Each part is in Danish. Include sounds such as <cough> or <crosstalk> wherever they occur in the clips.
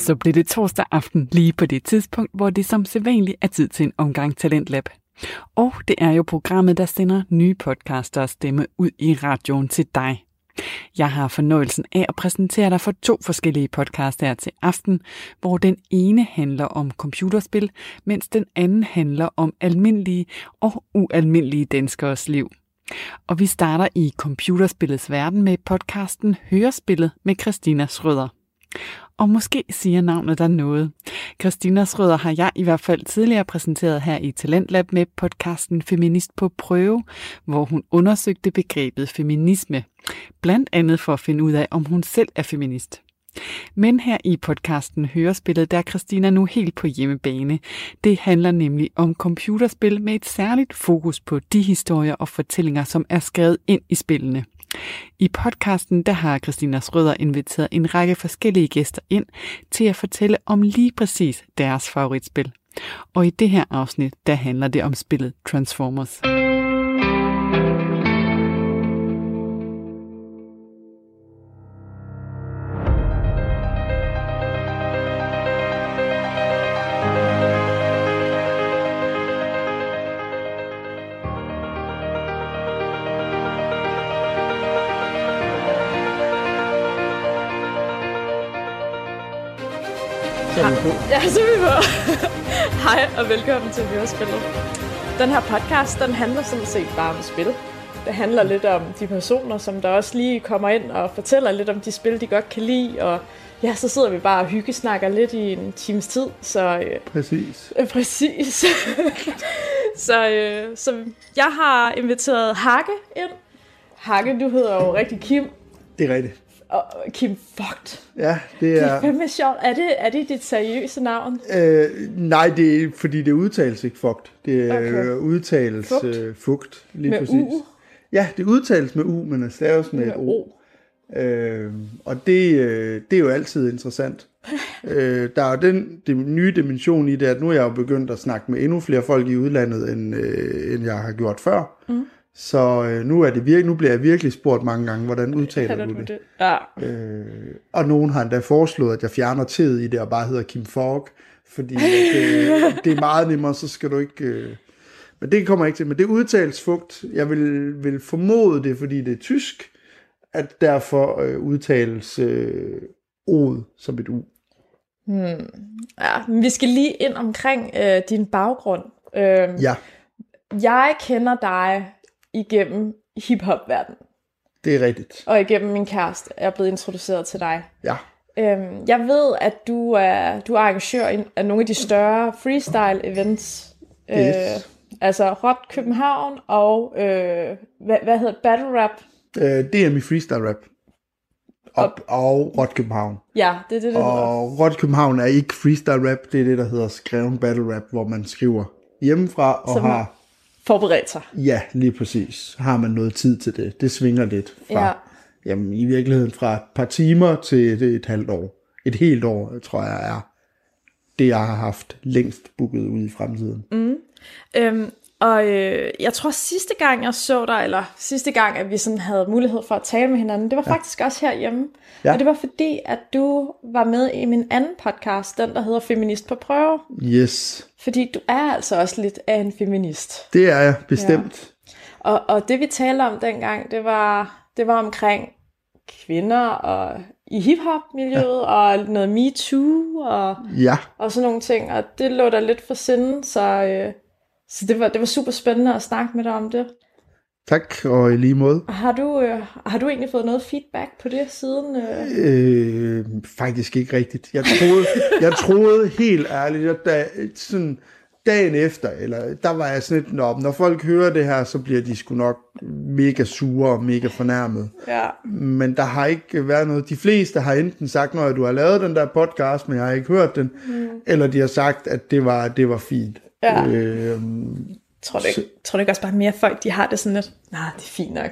Så blev det torsdag aften lige på det tidspunkt, hvor det som sædvanligt er tid til en omgang Talentlab. Og det er jo programmet, der sender nye podcaster og stemme ud i radioen til dig. Jeg har fornøjelsen af at præsentere dig for to forskellige podcasts her til aften, hvor den ene handler om computerspil, mens den anden handler om almindelige og ualmindelige danskers liv. Og vi starter i computerspillets verden med podcasten Hørespillet med Christina Schrøder. Og måske siger navnet der noget. Christina rødder har jeg i hvert fald tidligere præsenteret her i Talentlab med podcasten Feminist på prøve, hvor hun undersøgte begrebet feminisme. Blandt andet for at finde ud af, om hun selv er feminist. Men her i podcasten Hørespillet, der er Christina nu helt på hjemmebane. Det handler nemlig om computerspil med et særligt fokus på de historier og fortællinger, som er skrevet ind i spillene. I podcasten der har Christina Schrøder inviteret en række forskellige gæster ind til at fortælle om lige præcis deres favoritspil. Og i det her afsnit, der handler det om spillet Transformers. Ja, så vi på. <laughs> Hej og velkommen til Hørespillet. Den her podcast, den handler sådan set bare om spil. Det handler lidt om de personer, som der også lige kommer ind og fortæller lidt om de spil, de godt kan lide. Og ja, så sidder vi bare og hyggesnakker lidt i en times tid. Så, øh, Præcis. øh, præcis. <laughs> så, øh, så jeg har inviteret Hakke ind. Hakke, du hedder jo rigtig Kim. Det er rigtigt. Og Kim Vogt. Ja, det Det er er... fandme sjovt. Er det, er det dit seriøse navn? Øh, nej, det er fordi det udtales ikke fugt. Det er Okay. udtales Fugt? øh, fugt lige Med præcis. U? Ja, det udtales med U, men det staves med, Med et O. Øh, og det, øh, det er jo altid interessant. <laughs> øh, der er jo den, den nye dimension i det, at nu er jeg jo begyndt at snakke med endnu flere folk i udlandet, end, øh, end jeg har gjort før. Mm. Så øh, nu, er det virke, nu bliver jeg virkelig spurgt mange gange, hvordan udtaler du det? det? Ja. Øh, og nogen har endda foreslået, at jeg fjerner tid i det og bare hedder Kim Fogg, fordi at, øh, <laughs> det er meget nemmere, så skal du ikke... Øh, men det kommer jeg ikke til. Men det udtales fugt. Jeg vil, vil formode det, fordi det er tysk, at derfor øh, udtales øh, ordet som et U. Ja, men vi skal lige ind omkring øh, din baggrund. Øh, Ja, Jeg kender dig igennem hiphop-verdenen, det er rigtigt. og igennem min kæreste er jeg blevet introduceret til dig. Ja, Øhm, jeg ved, at du er, du er arrangør af nogle af de større freestyle-events. Yes. altså Rot København og, øh, hvad, hvad hedder? Battle Rap? øh, det er min freestyle rap. Op, og Rot København. Ja, det er det, det. Og Rot København er ikke freestyle rap, det er det, der hedder skreven battle rap, hvor man skriver hjemmefra og Som- har... Forberedt sig. Ja, lige præcis. Har man noget tid til det. Det svinger lidt fra, Ja. ja. jamen, i virkeligheden fra et par timer til et, et halvt år. Et helt år, tror jeg, er det, jeg har haft længst booket ud i fremtiden. Mm. Øhm, og øh, jeg tror sidste gang jeg så dig, eller sidste gang at vi sådan havde mulighed for at tale med hinanden, det var ja. faktisk også herhjemme. Ja. Ja. Og det var fordi, at du var med i min anden podcast, den der hedder Feminist på prøve. Yes, Fordi du er altså også lidt af en feminist. det er jeg bestemt. Og, og det vi talte om dengang, det var, det var omkring kvinder og i hiphop-miljøet, ja. og noget MeToo og, Ja, og sådan nogle ting. Og det lå der lidt for sinde, så, øh, så det, var, det var super spændende at snakke med dig om det. tak og i lige måde. Har du, øh, har du egentlig fået noget feedback på det siden? Øh? Øh, faktisk ikke rigtigt. Jeg troede, <laughs> jeg troede helt ærligt, at da, sådan, dagen efter, eller der var jeg sådan lidt, Nå, når folk hører det her, så bliver de sgu nok mega sure og mega fornærmet. Ja. Men der har ikke været noget. De fleste har enten sagt, når du har lavet den der podcast, men jeg har ikke hørt den, mm. eller de har sagt, at det var, det var fint. Ja. Øh, Tror du, ikke, tror du ikke også bare mere folk, de har det sådan lidt, nej, det er fint nok.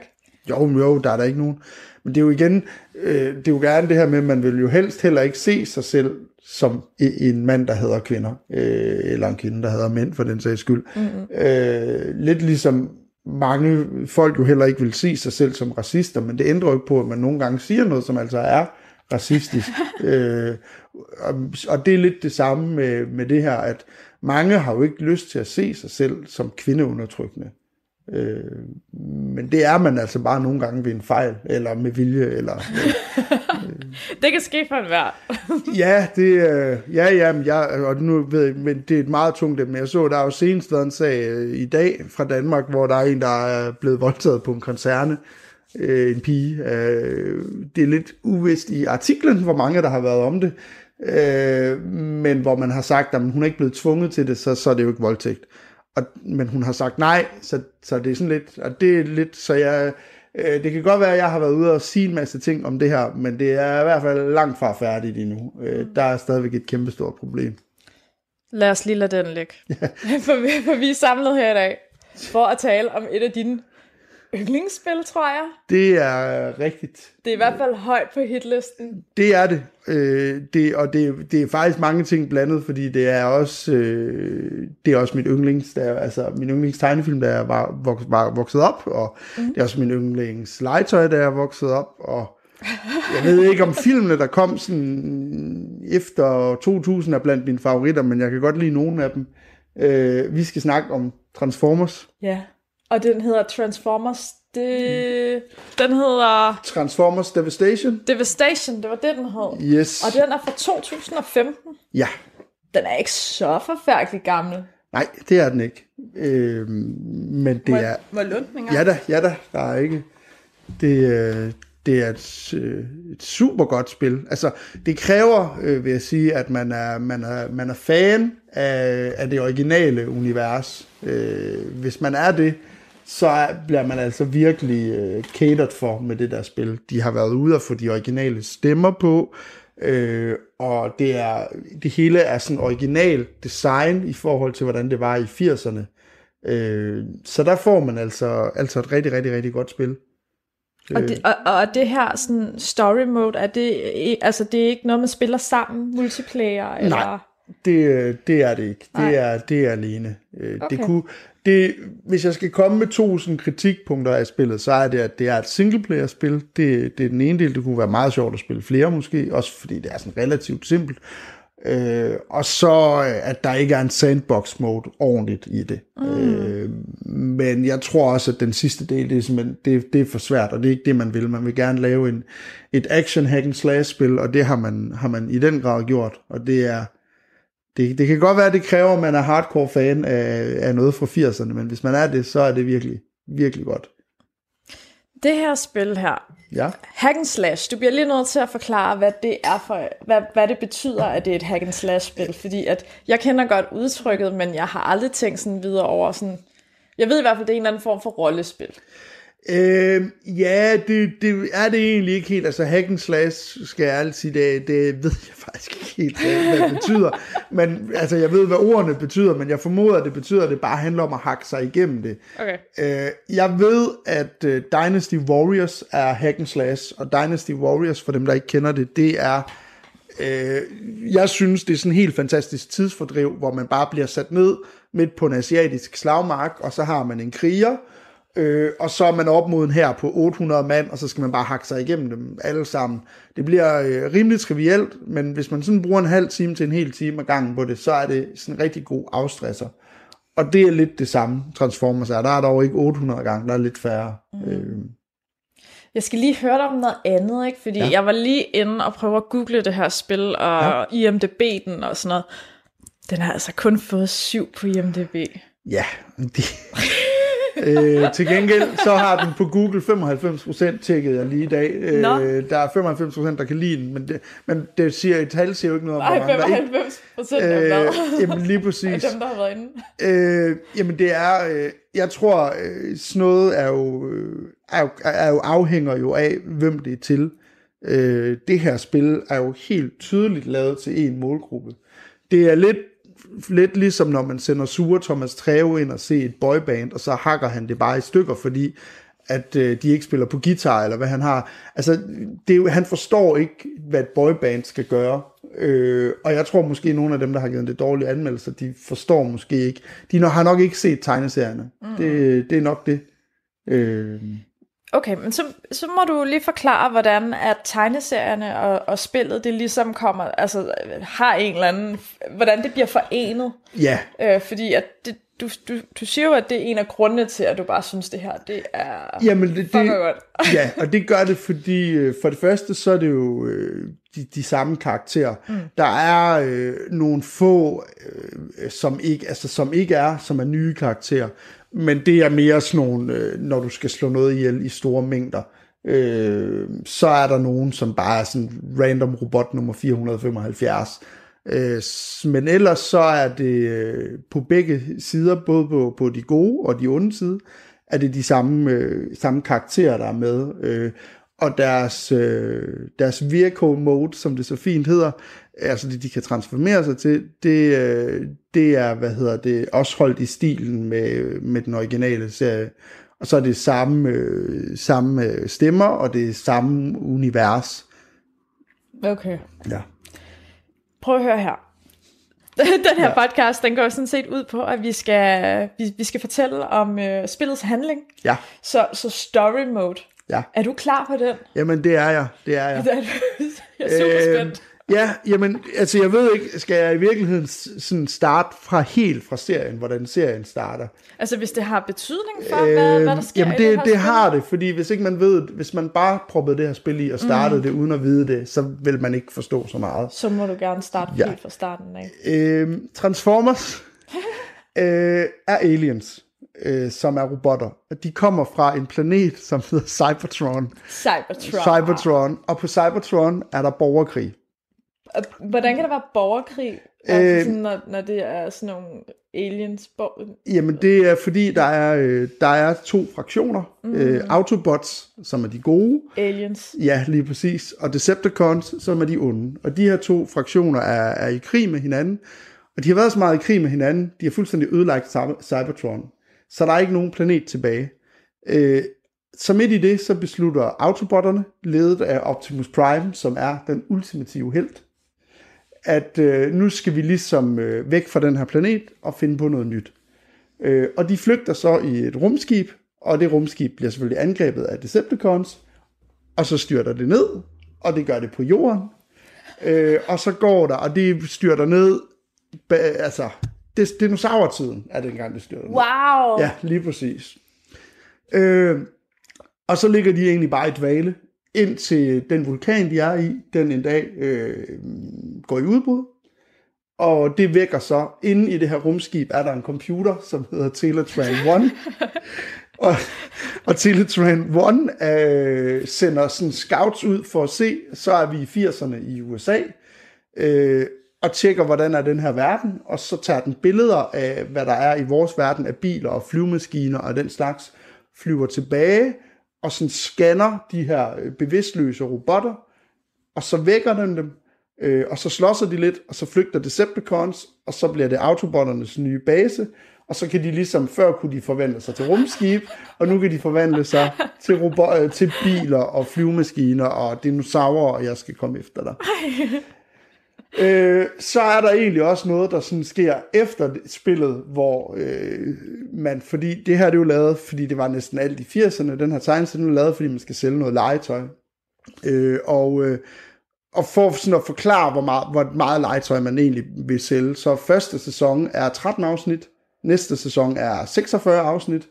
Jo, jo, der er der ikke nogen. Men det er jo igen, øh, det er jo gerne det her med, at man vil jo helst heller ikke se sig selv som en mand, der hedder kvinder, øh, eller en kvinde, der hedder mænd, for den sags skyld. Mm-hmm. Øh, lidt ligesom mange folk jo heller ikke vil se sig selv som racister, men det ændrer jo ikke på, at man nogle gange siger noget, som altså er racistisk. <laughs> øh, og, og det er lidt det samme med, med det her, at mange har jo ikke lyst til at se sig selv som kvindeundertrykkende. Øh, men det er man altså bare nogle gange ved en fejl, eller med vilje, eller... <laughs> Øh, det kan ske for enhver. <laughs> ja, det, øh, ja, ja, men jeg, og nu ved jeg, men det er et meget tungt men jeg så, der er jo senest en sag øh, i dag fra Danmark, hvor der er en, der er blevet voldtaget på en koncerne, øh, en pige. Øh, det er lidt uvist i artiklen, hvor mange der har været om det, øh, men hvor man har sagt, at hun er ikke blevet tvunget til det, så, så er det jo ikke voldtægt. Og, men hun har sagt nej, så, så det er sådan lidt, og det er lidt, så jeg, øh, det kan godt være, at jeg har været ude og sige en masse ting om det her, men det er i hvert fald langt fra færdigt endnu. Øh, der er stadigvæk et kæmpestort problem. Lad os lige lade den ligge. Ja. <laughs> for, vi, for vi er samlet her i dag for at tale om et af dine yndlingsspil, tror jeg. Det er rigtigt. Det er i hvert fald højt på hitlisten. Det er det. Øh, det og det, det er faktisk mange ting blandet, fordi det er også, øh, det er også mit yndlings, der, altså min yndlings tegnefilm, der jeg var, vok, var vokset op, og mm. det er også min yndlings legetøj, der er vokset op, og jeg ved ikke om filmene, der kom sådan efter 2000 er blandt mine favoritter, men jeg kan godt lide nogle af dem. Øh, vi skal snakke om Transformers. Ja. Og den hedder Transformers. Det, den hedder... Transformers Devastation. Devastation, det var det, den hed. Yes. Og den er fra 2015. Ja. Den er ikke så forfærdelig gammel. Nej, det er den ikke. Øh, men det må, er... Må luntninger? Ja da, ja da, der er ikke... Det, øh, det er et, øh, et super godt spil. Altså, det kræver, øh, vil jeg sige, at man er, man er, man er fan af, af det originale univers. Øh, hvis man er det, så bliver man altså virkelig øh, catered for med det der spil. De har været ude og få de originale stemmer på, øh, og det, er, det hele er sådan original design i forhold til, hvordan det var i 80'erne. Øh, så der får man altså, altså et rigtig, rigtig, rigtig godt spil. Og det, og, og det her sådan story mode, er det, altså det er ikke noget, man spiller sammen, multiplayer? Eller? Nej, det, det er det ikke. Det er, det er alene. Øh, okay. Det kunne, det, hvis jeg skal komme med to sådan, kritikpunkter af spillet, så er det, at det er et singleplayer-spil. Det, det er den ene del. Det kunne være meget sjovt at spille flere måske, også fordi det er sådan relativt simpelt. Øh, og så øh, at der ikke er en sandbox mode ordentligt i det. Mm. Øh, men jeg tror også, at den sidste del, det er, simpelthen, det, det er for svært, og det er ikke det, man vil. Man vil gerne lave en, et action hack and slash spil, og det har man, har man i den grad gjort. Og det er det, det kan godt være, at det kræver, at man er hardcore fan af, af noget fra 80'erne, men hvis man er det, så er det virkelig, virkelig godt. Det her spil her, ja. hack and slash, du bliver lige nødt til at forklare, hvad det er for, hvad, hvad det betyder, at det er et hack and slash spil, fordi at jeg kender godt udtrykket, men jeg har aldrig tænkt sådan videre over sådan, jeg ved i hvert fald, det er en eller anden form for rollespil. Øh, ja, det, det er det egentlig ikke helt. Altså hack and slash, skal jeg altid sige, det, det ved jeg <laughs> faktisk ikke helt, hvad det betyder. Men altså, jeg ved, hvad ordene betyder, men jeg formoder, at det betyder, at det bare handler om at hakke sig igennem det. Okay. Øh, jeg ved, at uh, Dynasty Warriors er hack and slash, og Dynasty Warriors, for dem, der ikke kender det, det er... Øh, jeg synes, det er sådan en helt fantastisk tidsfordriv, hvor man bare bliver sat ned midt på en asiatisk slagmark, og så har man en kriger, Øh, og så er man op mod en her på 800 mand, og så skal man bare hakke sig igennem dem alle sammen. Det bliver øh, rimelig trivielt, men hvis man sådan bruger en halv time til en hel time ad gangen på det, så er det sådan en rigtig god afstresser. Og det er lidt det samme, Transformers er. Der er dog ikke 800 gange, der er lidt færre. Mm. Øh. Jeg skal lige høre dig om noget andet, ikke? fordi ja. jeg var lige inde og prøve at google det her spil, og ja. IMDB den og sådan noget. Den har altså kun fået syv på IMDB. Ja, det... <laughs> øh, til gengæld, så har den på Google 95% tjekket jeg lige i dag. Øh, der er 95%, der kan lide den, men det, men det siger, et tal siger jo ikke noget om, hvor mange 95 procent af hvad? Øh, jamen lige <laughs> præcis. dem, der har været inde. Øh, jamen det er, øh, jeg tror, øh, noget er jo, øh, er, jo, er jo afhænger jo af, hvem det er til. Øh, det her spil er jo helt tydeligt lavet til en målgruppe. Det er lidt lidt ligesom når man sender Sure Thomas Treve ind og se et boyband, og så hakker han det bare i stykker, fordi at øh, de ikke spiller på guitar, eller hvad han har. Altså, det er jo, han forstår ikke, hvad et boyband skal gøre. Øh, og jeg tror måske, at nogle af dem, der har givet det dårlige anmeldelser, de forstår måske ikke. De har nok ikke set tegneserierne. Mm. Det, det er nok det. Øh. Okay, men så, så må du lige forklare, hvordan at tegneserierne og, og spillet, det ligesom kommer, altså har en eller anden, hvordan det bliver forenet. Ja. Øh, fordi at det, du, du, du siger jo, at det er en af grundene til, at du bare synes, det her, det er Jamen, det, det, godt. <laughs> ja, og det gør det, fordi øh, for det første, så er det jo øh, de, de samme karakterer. Mm. Der er øh, nogle få, øh, som, ikke, altså, som ikke er, som er nye karakterer, men det er mere sådan nogle, øh, når du skal slå noget ihjel i store mængder. Øh, så er der nogen, som bare er sådan random robot nummer 475. Øh, men ellers så er det øh, på begge sider, både på, på de gode og de onde side, er det de samme, øh, samme karakterer, der er med. Øh, og deres, øh, deres vehicle mode, som det så fint hedder, altså det de kan transformere sig til, det, øh, det er, hvad hedder det, også holdt i stilen med, med den originale serie. Og så er det samme, øh, samme øh, stemmer, og det er samme univers. Okay. Ja. Prøv at høre her. <laughs> Den her Ja. podcast, den går sådan set ud på, at vi skal, vi, vi skal fortælle om øh, spillets handling. Ja, Så, så story mode. ja. Er du klar på den? Jamen, det er jeg. Det er jeg. <laughs> Jeg er super spændt. Ja, jamen, altså jeg ved ikke, skal jeg i virkeligheden sådan starte fra helt fra serien, hvordan serien starter? Altså hvis det har betydning for, øh, hvad, hvad der sker jamen i det, det her det spil? har det, fordi hvis ikke man ved, hvis man bare proppede det her spil i og startede mm. det uden at vide det, så vil man ikke forstå så meget. Så må du gerne starte Ja. helt fra starten af. Øh, Transformers <laughs> øh, er aliens, øh, som er robotter. De kommer fra en planet, som hedder Cybertron. Cybertron. Cybertron. Og på Cybertron er der borgerkrig. Hvordan kan der være borgerkrig, Øh, altså sådan, når, når det er sådan nogle aliens? Bor- Jamen det er fordi, der er, øh, der er to fraktioner. Mm. Øh, Autobots, som er de gode. aliens. Ja, lige præcis. Og Decepticons, som er de onde. Og de her to fraktioner er, er i krig med hinanden. Og de har været så meget i krig med hinanden, de har fuldstændig ødelagt Cyber- Cybertron. Så der er ikke nogen planet tilbage. Øh, så midt i det, så beslutter Autobotterne, ledet af Optimus Prime, som er den ultimative helt, at øh, nu skal vi ligesom øh, væk fra den her planet og finde på noget nyt. Øh, og de flygter så i et rumskib, og det rumskib bliver selvfølgelig angrebet af Decepticons, og så styrter det ned, og det gør det på jorden. Øh, og så går der, og det styrter ned, altså, det, dinosaurtiden er det engang, det styrter ned. Wow! Ja, lige præcis. Øh, og så ligger de egentlig bare i dvale, indtil den vulkan, de er i, den en dag øh, går i udbrud. Og det vækker så, inde i det her rumskib, er der en computer, som hedder Teletran 1. <laughs> og, og Teletran 1 øh, sender sådan scouts ud for at se, så er vi i 80'erne i USA, øh, og tjekker, hvordan er den her verden, og så tager den billeder af, hvad der er i vores verden af biler og flyvemaskiner og den slags, flyver tilbage, og sådan scanner de her øh, bevidstløse robotter, og så vækker den dem, øh, og så slåsser de lidt, og så flygter Decepticons, og så bliver det Autobotternes nye base, og så kan de ligesom, før kunne de forvandle sig til rumskib, og nu kan de forvandle sig til, robo- øh, til biler og flyvemaskiner og dinosaurer, og jeg skal komme efter dig. <laughs> Øh, så er der egentlig også noget, der sådan sker efter spillet, hvor øh, man, fordi det her det er jo lavet, fordi det var næsten alt i 80'erne, den her tegneserie den er lavet, fordi man skal sælge noget legetøj. Øh, og, øh, og for sådan at forklare, hvor meget, hvor meget legetøj man egentlig vil sælge, så første sæson er 13 afsnit, næste sæson er 46 afsnit,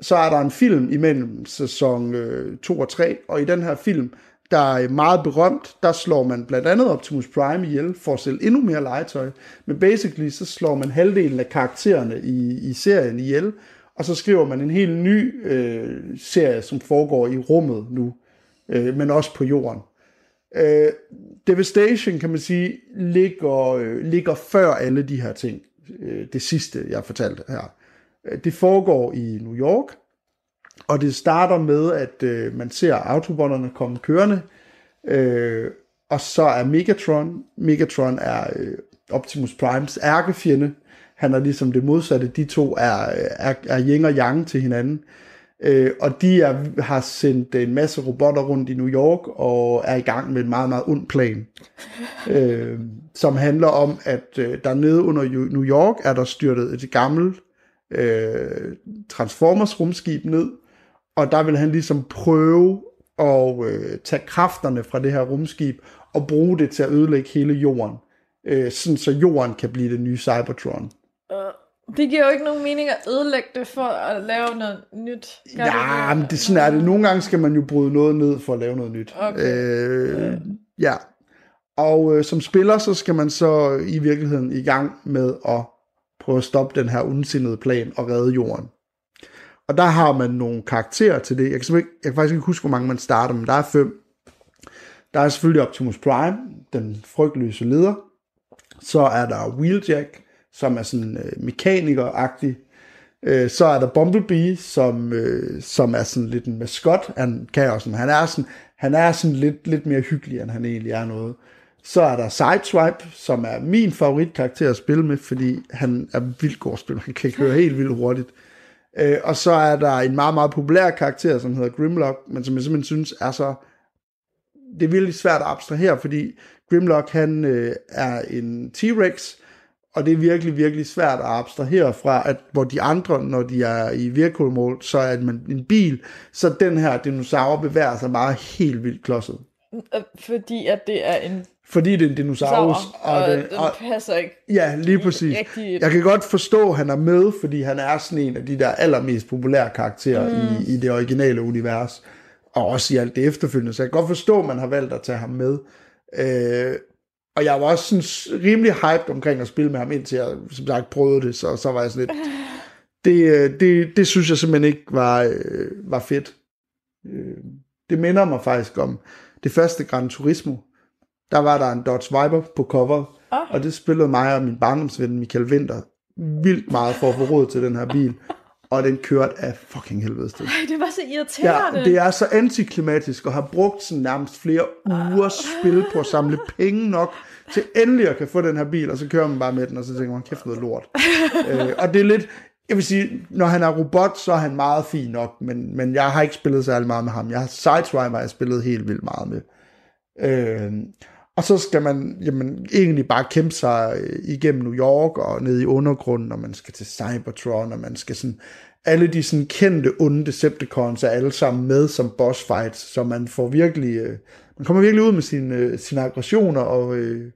så er der en film imellem sæson øh, 2 og 3, og i den her film, der er meget berømt, der slår man blandt andet Optimus Prime ihjel for at sælge endnu mere legetøj, men basically så slår man halvdelen af karaktererne i, i serien ihjel, og så skriver man en helt ny øh, serie, som foregår i rummet nu, øh, men også på jorden. Øh, Devastation, kan man sige, ligger, øh, ligger før alle de her ting. Øh, det sidste, jeg fortalte her. Øh, det foregår i New York, og det starter med, at øh, man ser autobotterne komme kørende, øh, og så er Megatron, Megatron er øh, Optimus Primes ærkefjende, han er ligesom det modsatte, de to er, øh, er, er yin og yang til hinanden, øh, og de er, har sendt en masse robotter rundt i New York, og er i gang med en meget, meget ond plan, <laughs> øh, som handler om, at øh, der nede under New York er der styrtet et gammelt øh, Transformers rumskib ned, og der vil han ligesom prøve at øh, tage kræfterne fra det her rumskib og bruge det til at ødelægge hele jorden, øh, sådan så jorden kan blive det nye Cybertron. Det giver jo ikke nogen mening at ødelægge det for at lave noget nyt. Gør Ja, det men det, sådan er det. Nogle gange skal man jo bryde noget ned for at lave noget nyt. Okay. Øh, ja. Og øh, som spiller, så skal man så i virkeligheden i gang med at prøve at stoppe den her ondsindede plan og redde jorden. Og der har man nogle karakterer til det. Jeg kan, ikke- jeg kan faktisk ikke huske, hvor mange man starter, men der er fem. Der er selvfølgelig Optimus Prime, den frygtløse leder. Så er der Wheeljack, som er sådan øh, mekaniker-agtig. Øh, så er der Bumblebee, som, øh, som er sådan lidt en maskot. Han kan også han er sådan, han er sådan lidt, lidt mere hyggelig, end han egentlig er noget. Så er der Sideswipe, som er min favoritkarakter at spille med, fordi han er vildt god spiller. Han kan køre helt vildt hurtigt. Øh, og så er der en meget, meget populær karakter, som hedder Grimlock, men som jeg simpelthen synes er så... Det er virkelig svært at abstrahere, fordi Grimlock, han øh, er en T-Rex, og det er virkelig, virkelig svært at abstrahere fra, at hvor de andre, når de er i mode, så er man en bil, så den her dinosaur bevæger sig bare helt vildt klodset. Fordi at det er en Fordi det er en dinosaurus, og, og den, den passer ikke. Ja, lige præcis. Rigtigt. Jeg kan godt forstå, at han er med, fordi han er sådan en af de der allermest populære karakterer mm. i, i det originale univers, og også i alt det efterfølgende. Så jeg kan godt forstå, at man har valgt at tage ham med. Øh, og jeg var også sådan rimelig hyped omkring at spille med ham, indtil jeg som sagt prøvede det, så, så var jeg sådan lidt... Det, øh, det, det synes jeg simpelthen ikke var, øh, var fedt. Øh, det minder mig faktisk om det første Gran Turismo. Der var der en Dodge Viper på cover, Ah. og det spillede mig og min barndomsven Michael Winter vildt meget for at få råd til den her bil. Og den kørte af fucking helvedes til. Ej, det var så Ja, irriterende. det er så antiklimatisk og har brugt sådan nærmest flere ugers spil på at samle penge nok til endelig at kan få den her bil, og så kører man bare med den, og så tænker man, kæft noget lort. <laughs> øh, og det er lidt, jeg vil sige, når han er robot, så er han meget fin nok, men, men jeg har ikke spillet særlig meget med ham. Jeg har Sideswipe, har jeg spillet helt vildt meget med. Øh, og så skal man jamen, egentlig bare kæmpe sig øh, igennem New York og ned i undergrunden, og man skal til Cybertron, og man skal sådan... Alle de sådan kendte onde Decepticons er alle sammen med som boss fights, så man får virkelig... Øh, man kommer virkelig ud med sine, øh, sine aggressioner, og øh,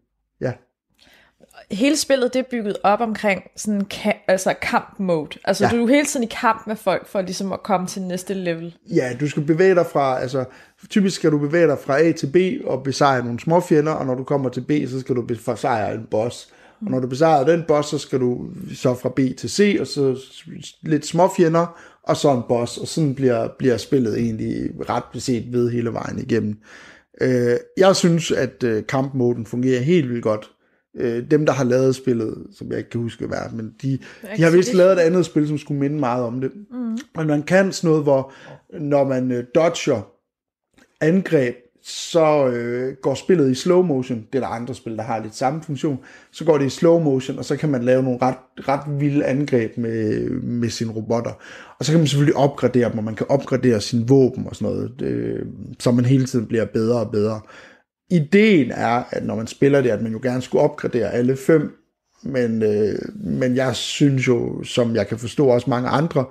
Hele spillet det er bygget op omkring sådan ka- altså kamp mode. Altså Ja. du er jo hele tiden i kamp med folk for ligesom at komme til næste level. Ja, du skal bevæge dig fra, altså typisk skal du bevæge dig fra A til B og besejre nogle små fjender, og når du kommer til B, så skal du besejre en boss. Og når du besejrer den boss, så skal du så fra B til C, og så lidt små fjender, og så en boss, og sådan bliver, bliver spillet egentlig ret beset ved hele vejen igennem. Øh, jeg synes, at øh, kampmoden fungerer helt vildt godt. Øh, dem, der har lavet spillet, som jeg ikke kan huske hvad, men de, de har vist lavet et andet spil, som skulle minde meget om det. Mm. Og man kan sådan noget, hvor når man øh, dodger angreb, så øh, går spillet i slow motion. Det er der andre spil, der har lidt samme funktion. Så går det i slow motion, og så kan man lave nogle ret, ret vilde angreb med, med sine robotter. Og så kan man selvfølgelig opgradere dem, og man kan opgradere sine våben og sådan noget, øh, så man hele tiden bliver bedre og bedre. Ideen er, at når man spiller det, at man jo gerne skulle opgradere alle fem, men, øh, men jeg synes jo, som jeg kan forstå også mange andre,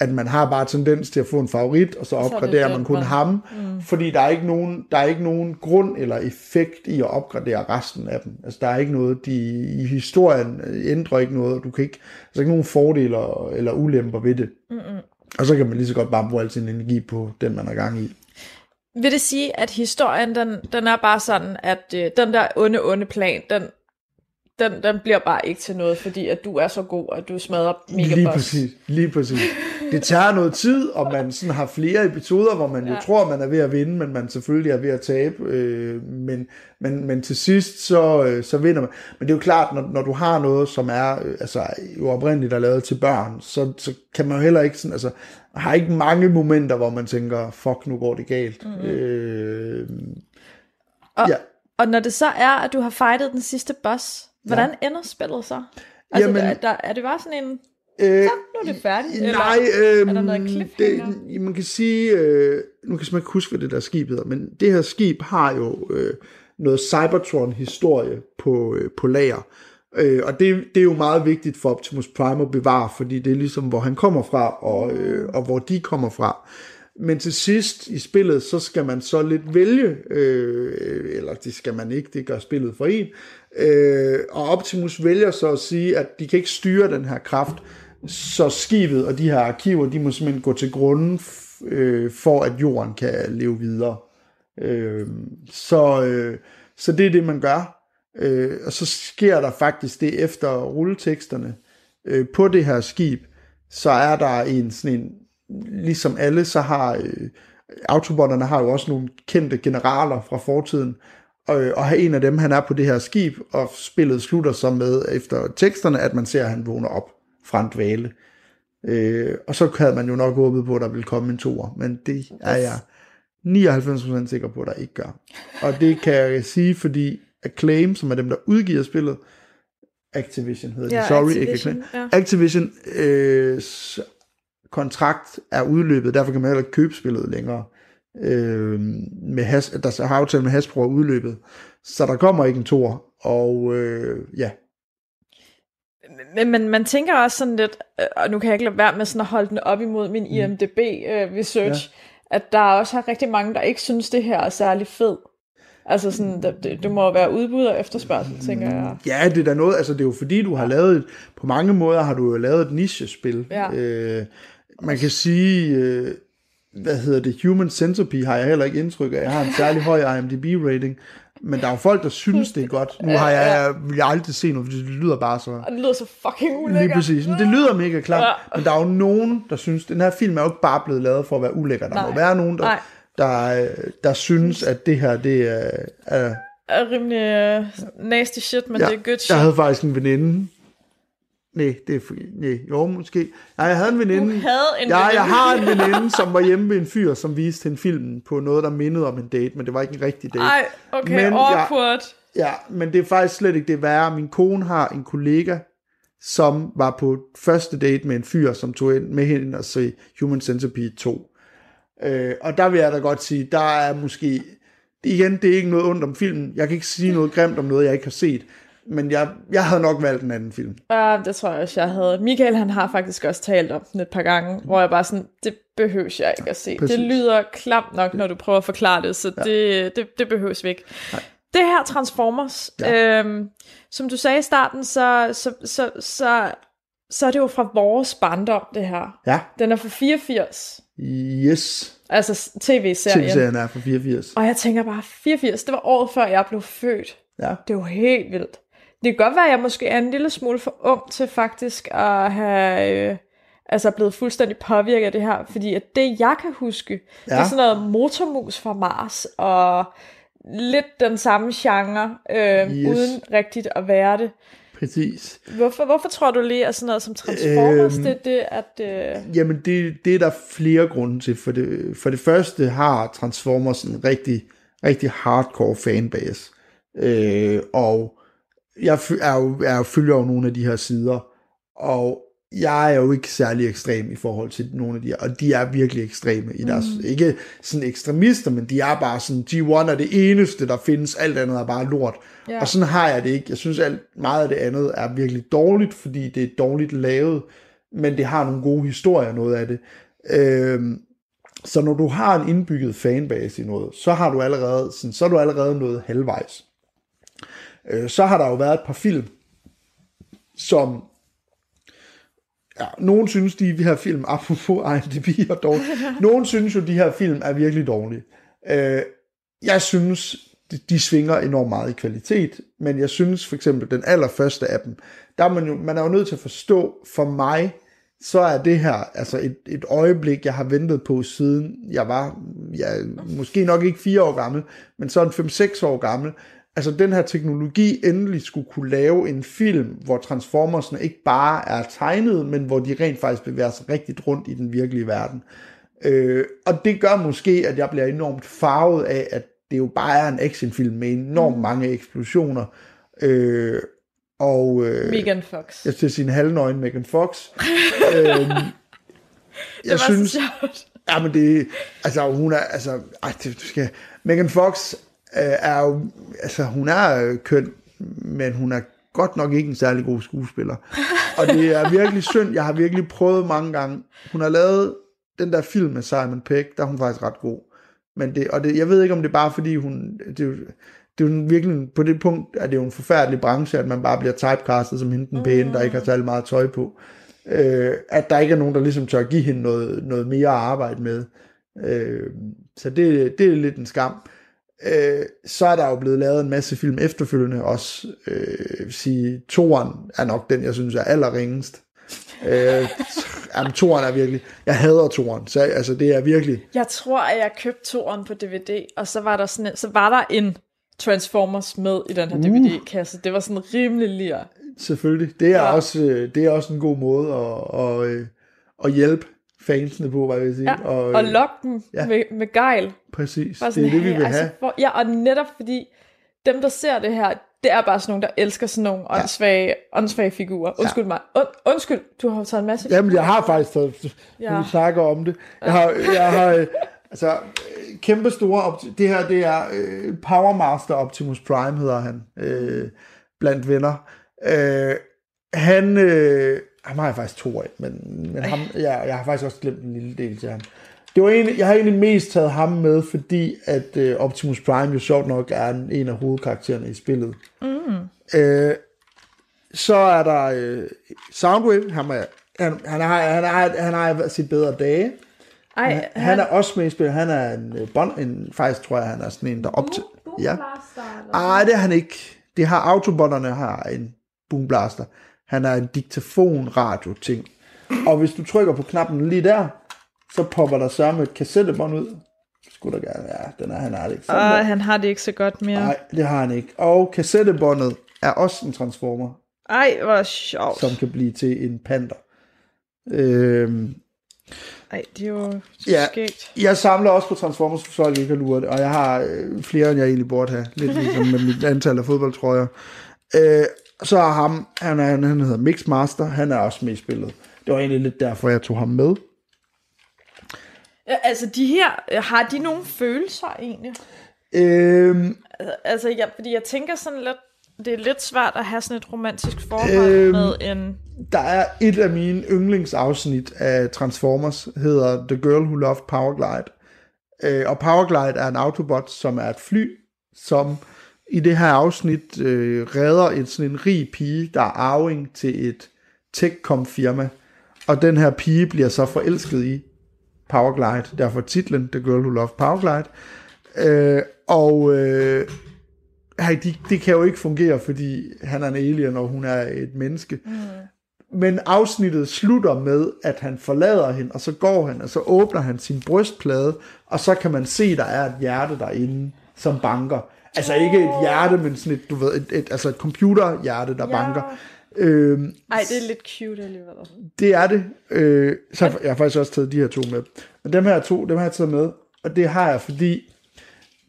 at man har bare tendens til at få en favorit, og så er opgraderer man kun ham, mm. fordi der er, ikke nogen, der er ikke nogen grund eller effekt i at opgradere resten af dem. Altså der er ikke noget, de i historien ændrer ikke noget, og du kan ikke, altså ikke nogen fordele eller ulemper ved det. Mm-mm. Og så kan man lige så godt bare bruge al sin energi på den, man er gang i. Vil det sige, at historien, den, den er bare sådan, at øh, den der onde, onde plan, den, den, den bliver bare ikke til noget, fordi at du er så god, at du smadrer mega Lige præcis, lige præcis. Det tager noget tid, og man sådan har flere episoder, hvor man jo Ja. tror, man er ved at vinde, men man selvfølgelig er ved at tabe. Øh, men, men, men til sidst, så, øh, så vinder man. Men det er jo klart, når, når du har noget, som er øh, altså, jo oprindeligt er lavet til børn, så, så kan man jo heller ikke sådan, altså, har ikke mange momenter, hvor man tænker, fuck, nu går det galt. Mm-hmm. Øh, Og, Ja. og når det så er, at du har fightet den sidste boss, hvordan ja. ender spillet så? Altså, Jamen- der, der, er det bare sådan en, øh, så nu er det færdigt? Nej, øh, er der noget cliffhanger? det, man kan sige, øh, nu kan jeg ikke huske, hvad det der skib hedder, men det her skib har jo øh, noget Cybertron-historie på, øh, på lager. Øh, og det, det er jo meget vigtigt for Optimus Prime at bevare, fordi det er ligesom, hvor han kommer fra, og, øh, og hvor de kommer fra. Men til sidst i spillet, så skal man så lidt vælge, øh, eller det skal man ikke, det gør spillet for en. Øh, og Optimus vælger så at sige, at de kan ikke styre den her kraft, så skibet og de her arkiver, de må simpelthen gå til grunden, øh, for at jorden kan leve videre. Øh, så, øh, så det er det, man gør. Øh, og så sker der faktisk det efter rulleteksterne øh, på det her skib, så er der en sådan en, ligesom alle, så har øh, Autobotterne har jo også nogle kendte generaler fra fortiden, øh, og, og en af dem, han er på det her skib, og spillet slutter så med, efter teksterne, at man ser, at han vågner op fra en dvale. Øh, og så havde man jo nok håbet på, at der ville komme en toer, men det er jeg 99% sikker på, at der ikke gør. Og det kan jeg sige, fordi Acclaim, som er dem, der udgiver spillet, Activision hedder Ja, det, sorry, Activision, ikke Acclaim. ja. Activision øh, kontrakt er udløbet, derfor kan man heller ikke købe spillet længere. Øh, med has, der har aftalt med Hasbro er udløbet, så der kommer ikke en tor, og øh, ja, Men man, man tænker også sådan lidt, øh, og nu kan jeg ikke lade være med sådan at holde den op imod min IMDB øh, research, ja. at der også er rigtig mange, der ikke synes, det her er særlig fed. Altså sådan, det, det, det må være udbud og efterspørgsel, tænker jeg. Ja, det er da noget, altså det er jo fordi, du har lavet, et, på mange måder har du jo lavet et nichespil. Ja. Øh, man kan sige, øh, hvad hedder det, Human Centipede har jeg heller ikke indtryk af. Jeg har en særlig høj IMDb-rating, men der er jo folk, der synes, det er godt. Nu har jeg, vil jeg aldrig se noget, fordi det lyder bare så... Og det lyder så fucking ulækkert. Lige præcis. Men det lyder mega klart. Ja. Ja. Men der er jo nogen, der synes, den her film er jo ikke bare blevet lavet for at være ulækker. Der Nej. må være nogen, der, Nej. der, der synes, at det her, det er... er er rimelig uh, nasty shit, men ja, det er good shit. Jeg havde faktisk en veninde. Nej, det er nej, jo måske. Nej, jeg havde en veninde. Du havde en ja, veninde. jeg har en veninde, som var hjemme ved en fyr, som viste en film på noget, der mindede om en date, men det var ikke en rigtig date. Ej, okay, Men jeg- awkward. Ja, men det er faktisk slet ikke det værre. Min kone har en kollega, som var på første date med en fyr, som tog ind med hende og se Human Centipede 2. Øh, og der vil jeg da godt sige, der er måske... Igen, det er ikke noget ondt om filmen. Jeg kan ikke sige noget grimt om noget, jeg ikke har set. Men jeg, jeg havde nok valgt en anden film. Ja, det tror jeg også, jeg havde. Michael, han har faktisk også talt om den et par gange, hvor jeg bare sådan, det behøves jeg ikke at se. Præcis. Det lyder klamt nok, når du prøver at forklare det, så ja. det, det, det behøves vi ikke. Nej. Det her Transformers, ja. øhm, som du sagde i starten, så, så, så, så, så er det jo fra vores barndom, det her. Ja, Den er fra 84, yes. altså tv-serien. TV-serien er fra 84. Og jeg tænker bare, 84, det var året før jeg blev født. Ja. Det er jo helt vildt. Det kan godt være, at jeg måske er en lille smule for ung til faktisk at have øh, altså blevet fuldstændig påvirket af det her. Fordi at det, jeg kan huske, ja. det er sådan noget motormus fra Mars, og lidt den samme genre, øh, Yes. uden rigtigt at være det. Præcis. Hvorfor, hvorfor tror du lige, at sådan noget som Transformers, Øhm, det det, at... Øh, Jamen, det, det er der flere grunde til. For det, for det første har Transformers en rigtig, rigtig hardcore fanbase. Øh, og jeg er jo, jo, følger jo nogle af de her sider, og jeg er jo ikke særlig ekstrem i forhold til nogle af de her, og de er virkelig ekstreme i deres, mm. ikke sådan ekstremister, men de er bare sådan, G1 er det eneste, der findes, alt andet er bare lort. Ja. Og sådan har jeg det ikke. Jeg synes, alt meget af det andet er virkelig dårligt, fordi det er dårligt lavet, men det har nogle gode historier, noget af det. Øhm, så når du har en indbygget fanbase i noget, så har du allerede, sådan, så er du allerede noget halvvejs. Øh, så har der jo været et par film, som ja, nogen synes, de her film, <laughs> apropos IMDb og dårlige, nogen synes jo, de her film er virkelig dårlige. Øh, jeg synes, de, de svinger enormt meget i kvalitet, men jeg synes for eksempel, den allerførste af dem, der er man jo, man er jo nødt til at forstå, for mig, så er det her altså et, et øjeblik, jeg har ventet på siden jeg var, ja, måske nok ikke fire år gammel, men sådan 5-6 år gammel. Altså den her teknologi endelig skulle kunne lave en film, hvor Transformersne ikke bare er tegnet, men hvor de rent faktisk bevæger sig rigtigt rundt i den virkelige verden. Øh, og det gør måske, at jeg bliver enormt farvet af, at det jo bare er en actionfilm med enormt mange eksplosioner. Øh, og, øh, Megan Fox. jeg sige en halvnøgen Megan Fox. <laughs> øhm, jeg det var synes, så sjovt. ja, men det, altså hun er, altså, ej, det, du skal, Megan Fox øh, er jo, altså hun er øh, køn, men hun er godt nok ikke en særlig god skuespiller. <laughs> Og det er virkelig synd, jeg har virkelig prøvet mange gange. Hun har lavet den der film med Simon Pegg, der er hun faktisk ret god. Men det, og det, jeg ved ikke, om det er bare fordi hun, det, er jo- det er jo virkelig, på det punkt er det jo en forfærdelig branche, at man bare bliver typecastet som hende den pæne, der ikke har særlig meget tøj på. Øh, at der ikke er nogen, der ligesom tør give hende noget, noget mere at arbejde med. Øh, så det, det er lidt en skam. Øh, så er der jo blevet lavet en masse film efterfølgende også. Øh, sige, toren er nok den, jeg synes er allerringest. Øh, <laughs> jamen, toren er virkelig... Jeg hader toren, så altså, det er virkelig... Jeg tror, at jeg købte toeren på DVD, og så var der, sådan, en- så var der en Transformers med i den her DVD-kasse. Det var sådan rimelig lir. Selvfølgelig. Det er, Ja. også, øh, det er også en god måde at, at, øh, at hjælpe fansene på, hvad jeg vil sige. Ja, og lok dem ja. ja. med, med gejl. Præcis, Bare det er sådan, det, vi vil altså, have. For, ja, og netop fordi dem, der ser det her, det er bare sådan nogle, der elsker sådan nogle ja. åndssvage, åndssvage figurer. Undskyld mig. Und, undskyld, du har taget en masse Jamen, jeg har faktisk taget, ja. Ja. vi snakker om det. Jeg har, jeg har øh, altså, kæmpe store, det her, det er øh, Power Master Optimus Prime, hedder han, øh, blandt venner. Øh, han, øh, ham har jeg faktisk to af, men, men ham, ja, jeg har faktisk også glemt en lille del til ham. Det var egentlig, jeg har egentlig mest taget ham med, fordi at øh, Optimus Prime jo sjovt nok er en, en af hovedkaraktererne i spillet. Mm. Øh, så er der øh, Soundwave, han, er, han, han, har, han, har, han har sit bedre dage. Ej, Han, han er også med i spillet. Han er en, øh, bond, en faktisk tror jeg, han er sådan en, der op til... Ja. Ej, det er han ikke. Det har autobotterne har en boomblaster. Han er en diktafon-radio ting. Og hvis du trykker på knappen lige der, så popper der sørme et kassettebånd ud. Skulle der gerne, ja, den er, han har det ikke. Han har det ikke så godt mere. Nej, det har han ikke. Og kassettebåndet er også en transformer, Ej, hvor sjovt. som kan blive til en panda. Øhm, Ej, det er jo Ja. skægt. jeg samler også på Transformers, så jeg ikke har luret og jeg har øh, flere, end jeg egentlig burde have. Lidt ligesom med mit antal af fodboldtrøjer. Øh, så er ham, han, er, han hedder Mixmaster, han er også med i spillet. Det var egentlig lidt derfor, jeg tog ham med. Ja, altså, de her, øh, har de nogle følelser egentlig? Øhm, Altså, jeg, fordi jeg tænker sådan lidt, det er lidt svært at have sådan et romantisk forhold Øhm. øhm, med en... der er et af mine yndlingsafsnit af Transformers, hedder The Girl Who Loved Powerglide. Øh, og Powerglide er en autobot, som er et fly, som i det her afsnit øh, redder et, sådan en rig pige, der er arving til et techcom firma. Og den her pige bliver så forelsket i Powerglide, derfor titlen The Girl Who Loved Powerglide. Øh, og øh, det de kan jo ikke fungere, fordi han er en alien, og hun er et menneske. Mm. Men afsnittet slutter med, at han forlader hende, og så går han, og så åbner han sin brystplade, og så kan man se, der er et hjerte derinde, som banker. Altså ikke et hjerte, men sådan et, du ved, et, et, altså et computerhjerte, der Ja. banker. Øhm, Ej, det er lidt cute alligevel. det er det. Øh, så jeg har faktisk også taget de her to med. Men dem her to, dem har jeg taget med. Og det har jeg, fordi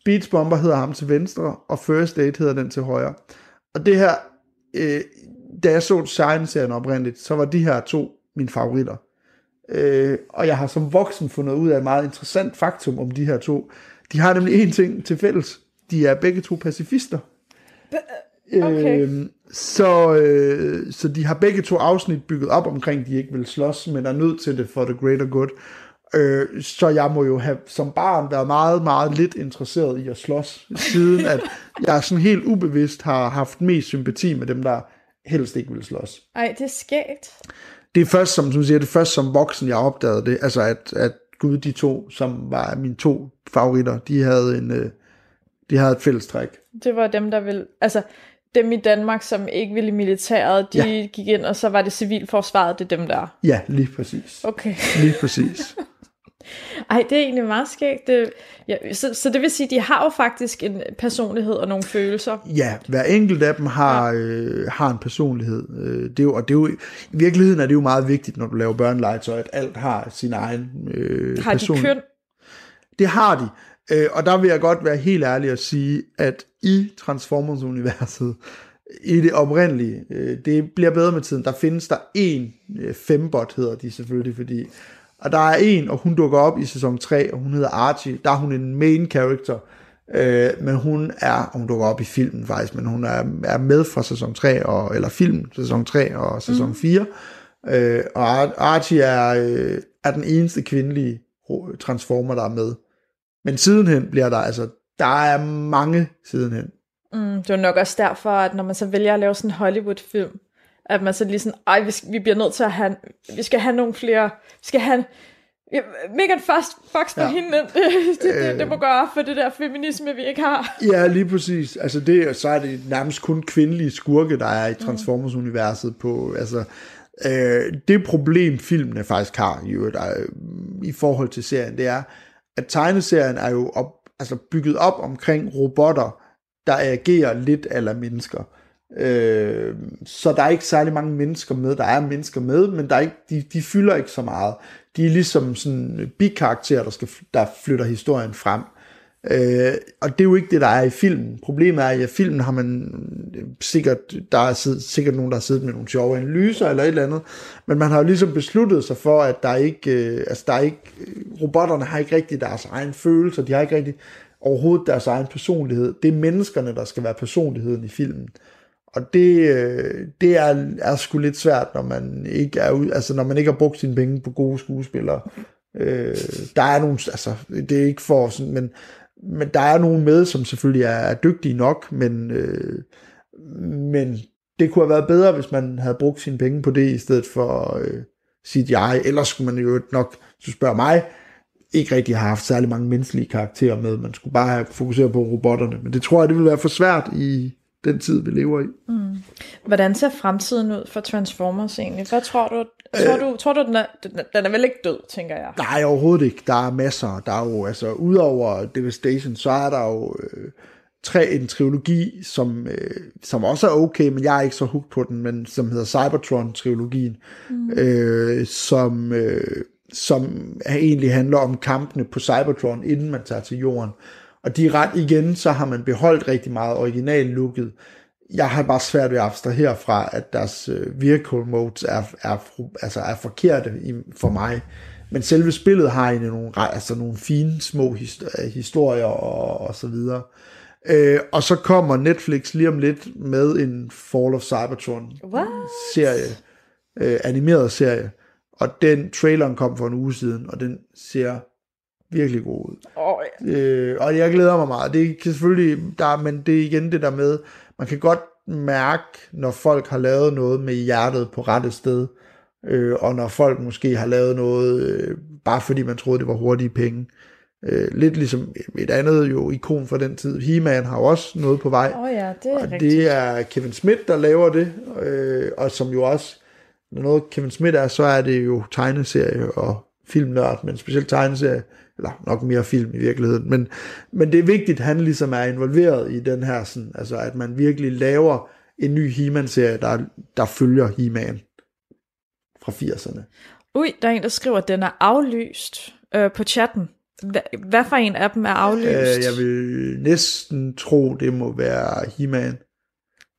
Beach Bomber hedder ham til venstre, og First Date hedder den til højre. Og det her, øh, da jeg så Shine-serien oprindeligt, så var de her to mine favoritter. Øh, og jeg har som voksen fundet ud af et meget interessant faktum om de her to. De har nemlig én ting til fælles. De er begge to pacifister. Okay. Øhm, så, øh, så de har begge to afsnit bygget op omkring, de ikke vil slås, men er nødt til det for the greater good. Øh, så jeg må jo have som barn været meget, meget lidt interesseret i at slås, siden at jeg sådan helt ubevidst har haft mest sympati med dem, der helst ikke vil slås. Ej, det er skægt. Det er først, som du siger, det er først som voksen, jeg opdagede det, altså at, at gud, de to, som var mine to favoritter, de havde en, øh, de havde et fælles træk. Det var dem, der ville... Altså, dem i Danmark, som ikke ville i militæret, de Ja. ja. gik ind, og så var det civilforsvaret, det er dem der. Ja, lige præcis. Okay. Lige præcis. <laughs> Ej, det er egentlig meget skægt. Det, ja, så, så det vil sige, de har jo faktisk en personlighed og nogle følelser. Ja, hver enkelt af dem har, øh, har en personlighed. Øh, det er jo, og det er jo, I virkeligheden er det jo meget vigtigt, når du laver børnelegetøj, at alt har sin egen øh, Har de køn? Det har de. Øh, og der vil jeg godt være helt ærlig og sige, at i Transformers-universet, i det oprindelige, øh, det bliver bedre med tiden, der findes der en øh, fembot, hedder de selvfølgelig, fordi og der er en, og hun dukker op i sæson 3, og hun hedder Archie, der er hun en main character, øh, men hun er, og hun dukker op i filmen faktisk, men hun er, er med fra sæson 3, og, eller film sæson 3 og sæson mm. 4, øh, og Ar- Archie er, øh, er den eneste kvindelige transformer, der er med. Men sidenhen bliver der, altså, der er mange sidenhen. Mm, det er nok også derfor, at når man så vælger at lave sådan en Hollywood-film, at man så lige sådan, ej, vi, vi bliver nødt til at have, vi skal have nogle flere, vi skal have, Ja, Megan Fox, Fox på ja. hende, <laughs> det, det, det, det må gøre for det der feminisme, vi ikke har. <laughs> Ja, lige præcis. Altså det, så er det nærmest kun kvindelige skurke, der er i mm. Transformers-universet på, altså, øh, det problem filmene faktisk har, jo, der, i forhold til serien, det er, at tegneserien er jo op, altså bygget op omkring robotter, der agerer lidt eller mennesker. Øh, så der er ikke særlig mange mennesker med. Der er mennesker med, men der er ikke, de, de fylder ikke så meget. De er ligesom sådan bikarakterer, der, skal, der flytter historien frem. Øh, og det er jo ikke det, der er i filmen. Problemet er, at i filmen har man øh, sikkert, der er siddet, sikkert nogen, der har siddet med nogle sjove analyser eller et eller andet, men man har jo ligesom besluttet sig for, at der ikke, øh, altså der er ikke, øh, robotterne har ikke rigtig deres egen følelser, de har ikke rigtig overhovedet deres egen personlighed. Det er menneskerne, der skal være personligheden i filmen. Og det, øh, det er, er sgu lidt svært, når man ikke er ud, altså når man ikke har brugt sine penge på gode skuespillere. Øh, der er nogle, altså det er ikke for sådan, men, men der er nogen med, som selvfølgelig er, er dygtige nok, men, øh, men det kunne have været bedre, hvis man havde brugt sine penge på det, i stedet for øh, CGI. Ellers skulle man jo nok, hvis du spørger mig, ikke rigtig have haft særlig mange menneskelige karakterer med. Man skulle bare have fokuseret på robotterne. Men det tror jeg, det ville være for svært i den tid, vi lever i. Mm. Hvordan ser fremtiden ud for Transformers egentlig? Hvad tror du? Tror øh. du, tror du den, er, den er vel ikke død, tænker jeg? Nej, overhovedet ikke. Der er masser. Der er jo, altså, udover Devastation, så er der jo øh, tre, en trilogi, som, øh, som også er okay, men jeg er ikke så hooked på den, men som hedder Cybertron-trilogien, mm. øh, som, øh, som egentlig handler om kampene på Cybertron, inden man tager til jorden. Og de ret igen, så har man beholdt rigtig meget original looket. Jeg har bare svært ved at abstrahere fra, at deres øh, vehicle modes er, er, altså er forkerte i, for mig. Men selve spillet har egentlig nogle, altså nogle fine små historier og, og så videre. Øh, og så kommer Netflix lige om lidt med en Fall of Cybertron What? serie, øh, animeret serie. Og den traileren kom for en uge siden, og den ser virkelig god ud. Oh, ja. øh, og jeg glæder mig meget. Det kan selvfølgelig, der, men det er igen det der med, man kan godt mærke, når folk har lavet noget med hjertet på rette sted, øh, og når folk måske har lavet noget, øh, bare fordi man troede, det var hurtige penge. Øh, lidt ligesom et andet jo ikon fra den tid. He-Man har også noget på vej. Oh ja, det er og rigtigt. det er Kevin Smith, der laver det, øh, og som jo også, når noget Kevin Smith er, så er det jo tegneserie og filmnørd, men specielt tegneserie eller nok mere film i virkeligheden, men, men det er vigtigt, at han ligesom er involveret i den her, sådan, altså at man virkelig laver en ny He-Man-serie, der, der følger He-Man fra 80'erne. Ui, der er en, der skriver, at den er aflyst øh, på chatten. Hvad, hvad for en af dem er aflyst? Øh, jeg vil næsten tro, det må være He-Man.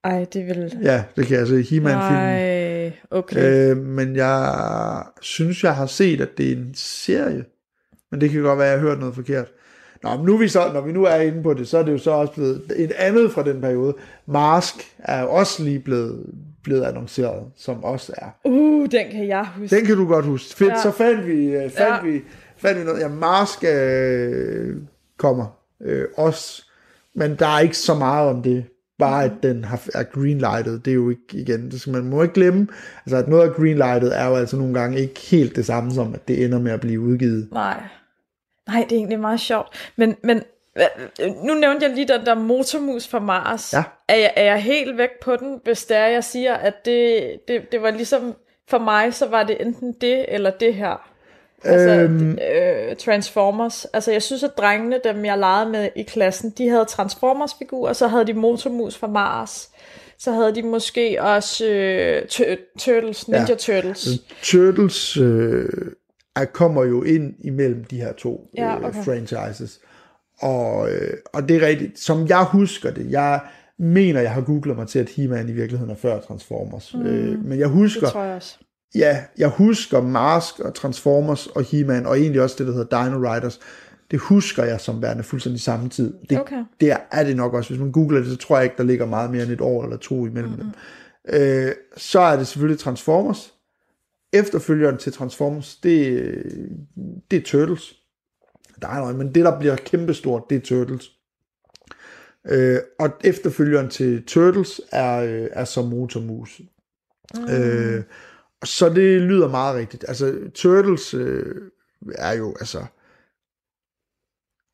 Ej, det vil... Ja, det kan jeg se. He-Man-filmen. Nej, okay. Øh, men jeg synes, jeg har set, at det er en serie. Men det kan godt være, at jeg har hørt noget forkert. Nå, men nu vi så, når vi nu er inde på det, så er det jo så også blevet et andet fra den periode. Mask er jo også lige blevet, blevet annonceret, som også er. Uh, den kan jeg huske. Den kan du godt huske. Fedt, ja. så fandt vi, øh, fandt, ja. vi, fandt vi noget. Ja, Mask øh, kommer øh, også, men der er ikke så meget om det. Bare at den har, er greenlightet, det er jo ikke igen, det skal man må ikke glemme. Altså at noget af greenlightet er jo altså nogle gange ikke helt det samme som, at det ender med at blive udgivet. Nej. Nej, det er egentlig meget sjovt. Men, men nu nævnte jeg lige den der motormus fra Mars. Ja. Er, jeg, er jeg helt væk på den, hvis det er, jeg siger, at det, det, det var ligesom, for mig, så var det enten det eller det her. Altså, øhm, øh, Transformers. Altså, jeg synes, at drengene, dem jeg legede med i klassen, de havde Transformers-figurer, så havde de Motormus fra Mars. Så havde de måske også øh, Turtles, Ninja ja. Turtles. Turtles øh, kommer jo ind imellem de her to ja, øh, okay. øh, franchises. Og, øh, og det er rigtigt, som jeg husker det, jeg mener, jeg har googlet mig til, at He-Man i virkeligheden er før Transformers. Mm, øh, men jeg husker, det tror jeg også ja, jeg husker Mask og Transformers og He-Man, og egentlig også det, der hedder Dino Riders. Det husker jeg som værende fuldstændig samme tid. Det, okay. det er, er det nok også. Hvis man googler det, så tror jeg ikke, der ligger meget mere end et år eller to imellem mm-hmm. dem. Øh, så er det selvfølgelig Transformers. Efterfølgeren til Transformers, det, det er Turtles. Der er noget, men det, der bliver kæmpestort, det er Turtles. Øh, og efterfølgeren til Turtles er, øh, er så Motormus. Mm. Øh, så det lyder meget rigtigt. Altså, Turtles øh, er jo, altså...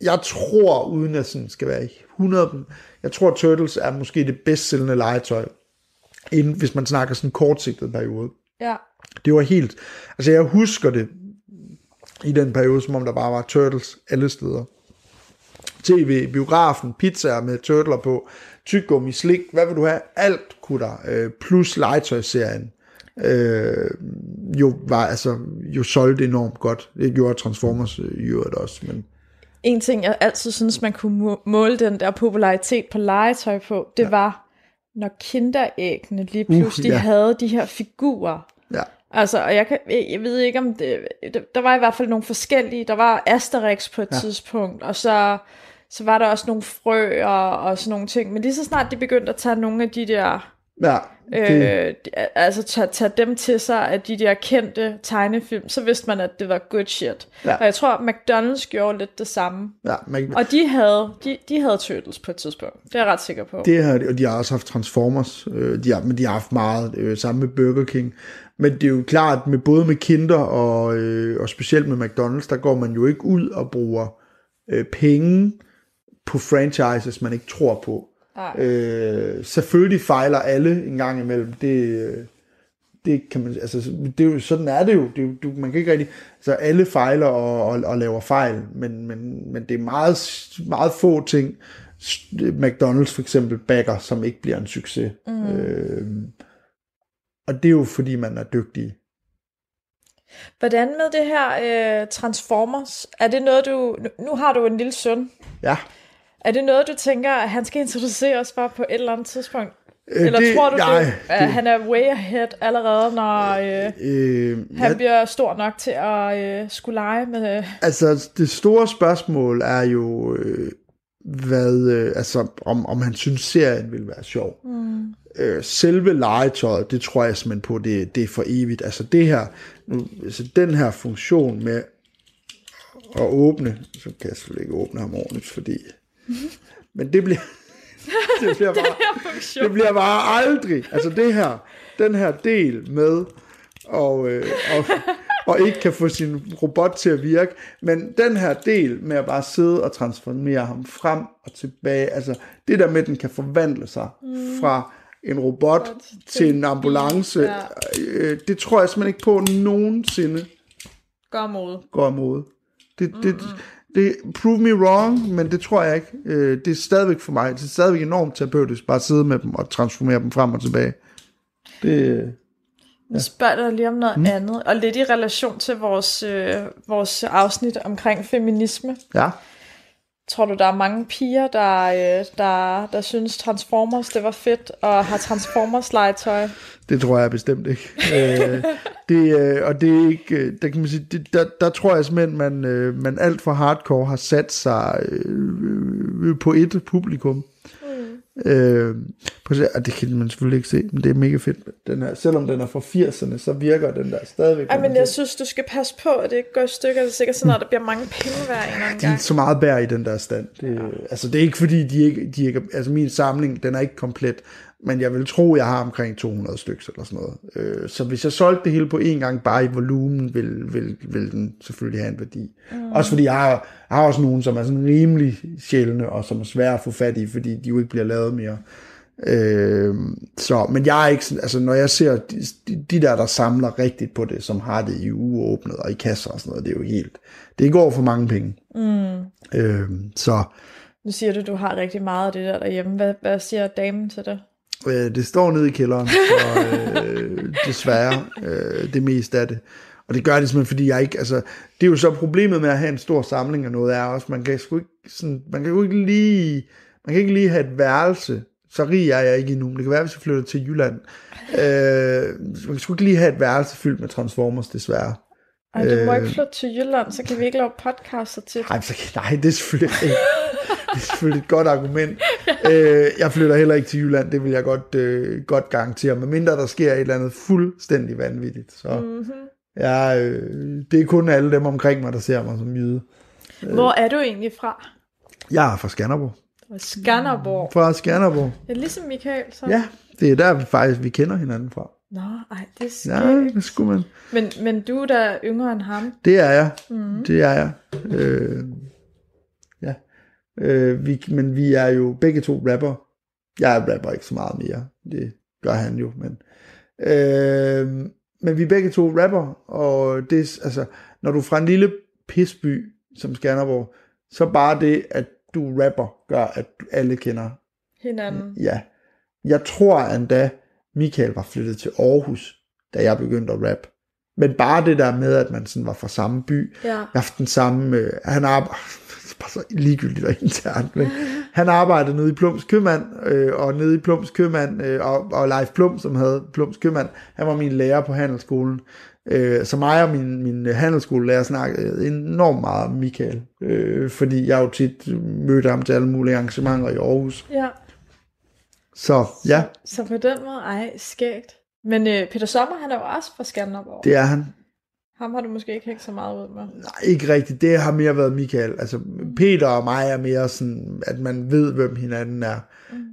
Jeg tror, uden at sådan skal være 100... Jeg tror, Turtles er måske det bedst sælgende legetøj, inden, hvis man snakker sådan en kortsigtet periode. Ja. Det var helt... Altså, jeg husker det i den periode, som om der bare var Turtles alle steder. TV, biografen, pizzaer med turtler på, tyggegummi, slik, hvad vil du have? Alt kunne der. Øh, plus legetøjsserien. Øh, jo var altså jo solgte enormt godt. Det gjorde Transformers øh, i øvrigt også, men En ting, jeg altid synes, man kunne må- måle den der popularitet på legetøj på, det ja. var, når kinderæggene lige Uh, pludselig ja. uh, havde de her figurer. Altså, og jeg, kan, jeg jeg ved ikke om det, der var i hvert fald nogle forskellige, der var Asterix på et ja. tidspunkt, og så, så var der også nogle frø og, og sådan nogle ting, men lige så snart de begyndte at tage nogle af de der, Ja, det, øh, altså tage, tage dem til sig af de der kendte tegnefilm, så vidste man, at det var good shit. Ja. Og jeg tror, McDonald's gjorde lidt det samme. ja, man, Og de havde, de, de havde Turtles på et tidspunkt. Det er jeg ret sikker på. det har de, og de har også haft Transformers, øh, de har, men de har haft meget, øh, sammen med Burger King. Men det er jo klart, med både med Kinder og, øh, og specielt med McDonald's, der går man jo ikke ud og bruger øh, penge på franchises, man ikke tror på. Nej. Øh, selvfølgelig fejler alle en gang imellem. Det, øh, det kan man, altså, det er jo, sådan er det jo. Det er, jo- du, man kan ikke rigtig, altså alle fejler og, og, og laver fejl, men, men, men det er meget, meget få ting, McDonald's for eksempel backer, som ikke bliver en succes. Mm. Øh, og det er jo fordi, man er dygtig. Hvordan med det her øh, Transformers? Er det noget, du... Nu, har du en lille søn. Ja. Er det noget, du tænker, at han skal introducere os for på et eller andet tidspunkt? Øh, Eller det- tror du, nej, det, at han er way ahead allerede, når øh, Øh, han jeg, bliver stor nok til at øh, skulle lege med... Øh, Altså, det store spørgsmål er jo, øh, hvad, øh, altså, om, om han synes, serien vil være sjov. Mm. Øh, selve legetøjet, det tror jeg simpelthen på, det, det er for evigt. Altså det her, nu, altså den her funktion med at åbne, så kan jeg selvfølgelig ikke åbne ham ordentligt, fordi... Men det bliver... <laughs> det bliver bare, det bliver bare aldrig. Altså det her, den her del med og, øh, og, og ikke kan få sin robot til at virke. Men den her del med at bare sidde og transformere ham frem og tilbage, altså det der med, at den kan forvandle sig mm. fra en robot til en ambulance, Ja. øh, det tror jeg simpelthen ikke på nogensinde Gør mod. går imod. Det, det, det, prove me wrong, men det tror jeg ikke. Øh, det er stadigvæk for mig, det er stadigvæk enormt terapeutisk, bare at sidde med dem og transformere dem frem og tilbage. Det, spørger jeg dig lige om noget mm. andet, og lidt i relation til vores, øh, vores afsnit omkring feminisme. ja. Tror du, der er mange piger, der, øh, der, der synes Transformers det var fedt, og har Transformers legetøj? Det tror jeg bestemt ikke. øh, det, øh, og det er ikke, øh, der kan man sige, det, der, der tror jeg simpelthen, man, øh, man alt for hardcore har sat sig øh, øh på et publikum. Øh, på, og det kan man selvfølgelig ikke se, men det er mega fedt. Den her, selvom den er fra 80'erne, så virker den der stadigvæk. Ej, men jeg sige. synes, du skal passe på, at det ikke går i stykker. Det er sikkert sådan, at der bliver mange penge hver en eller anden de er så meget bær i den der stand. Det, ja. Altså det er ikke fordi, de ikke, de ikke, altså min samling, den er ikke komplet, men jeg vil tro, jeg har omkring 200 stykker eller sådan noget. Øh, så hvis jeg solgte det hele på en gang, bare i volumen, vil, vil, vil den selvfølgelig have en værdi. Mm. Også fordi jeg har, jeg har også nogle, som er sådan rimelig sjældne, og som er svære at få fat i, fordi de jo ikke bliver lavet mere. Øh, så, men jeg er ikke sådan, altså når jeg ser de, de, de der, der samler rigtigt på det, som har det i uåbnet og i kasser og sådan noget, det er jo helt, det går for mange penge. Mm. Øh, så Nu siger du, du har rigtig meget af det der derhjemme. Hvad, hvad siger damen til det? Øh, det står nede i kælderen, så øh, desværre øh, det meste af det. Og det gør det simpelthen, fordi jeg ikke, altså, det er jo så problemet med at have en stor samling af noget, er også, man kan sgu ikke, sådan, man kan jo ikke lige, man kan ikke lige have et værelse, så rig er jeg ikke endnu, men det kan være, hvis jeg flytter til Jylland. Øh, man kan sgu ikke lige have et værelse fyldt med Transformers, desværre. Ej, du må Øh. ikke flytte til Jylland, så kan vi ikke lave podcaster til. Nej, så, nej det er selvfølgelig ikke. Det er selvfølgelig et godt argument. øh, jeg flytter heller ikke til Jylland, det vil jeg godt, øh, godt garantere, medmindre der sker et eller andet fuldstændig vanvittigt. Så mm-hmm. ja, øh, det er kun alle dem omkring mig, der ser mig som jyde. Hvor er du egentlig fra? Jeg er fra Skanderborg. Skanderborg. Fra Skanderborg. Ja, ligesom Michael, så. Ja, det er der vi faktisk vi kender hinanden fra. Nå, ej, det er skægt. det skulle man. Men, men du er da yngre end ham. Det er jeg. Mm. Det er jeg. Øh. Øh, vi, men vi er jo begge to rapper. Jeg rapper ikke så meget mere. Det gør han jo. Men, øh, men vi er begge to rapper. Og det er, altså, når du er fra en lille pisby som Skanderborg, så bare det, at du rapper, gør, at alle kender Hinanden. Ja. Jeg tror endda, Michael var flyttet til Aarhus, da jeg begyndte at rap. Men bare det der med, at man sådan var fra samme by, Ja. jeg har haft den samme, øh, han arbejder, bare så ligegyldigt og internt, men han arbejdede nede i Plums Købmand, øh, og nede i Plums Købmand, øh, og, og Leif Plum, som havde Plums Købmand, han var min lærer på handelsskolen. Øh, så mig og min, min handelsskolelærer snakkede enormt meget om Michael, øh, fordi jeg jo tit mødte ham til alle mulige arrangementer i Aarhus. ja. Så ja, Så på den måde, ej, skægt. Men øh, Peter Sommer, han er jo også fra Skanderborg. det er han. Ham har du måske ikke hængt så meget ud med. Nej, ikke rigtigt. Det har mere været Michael. Altså, Peter og mig er mere sådan, at man ved, hvem hinanden er.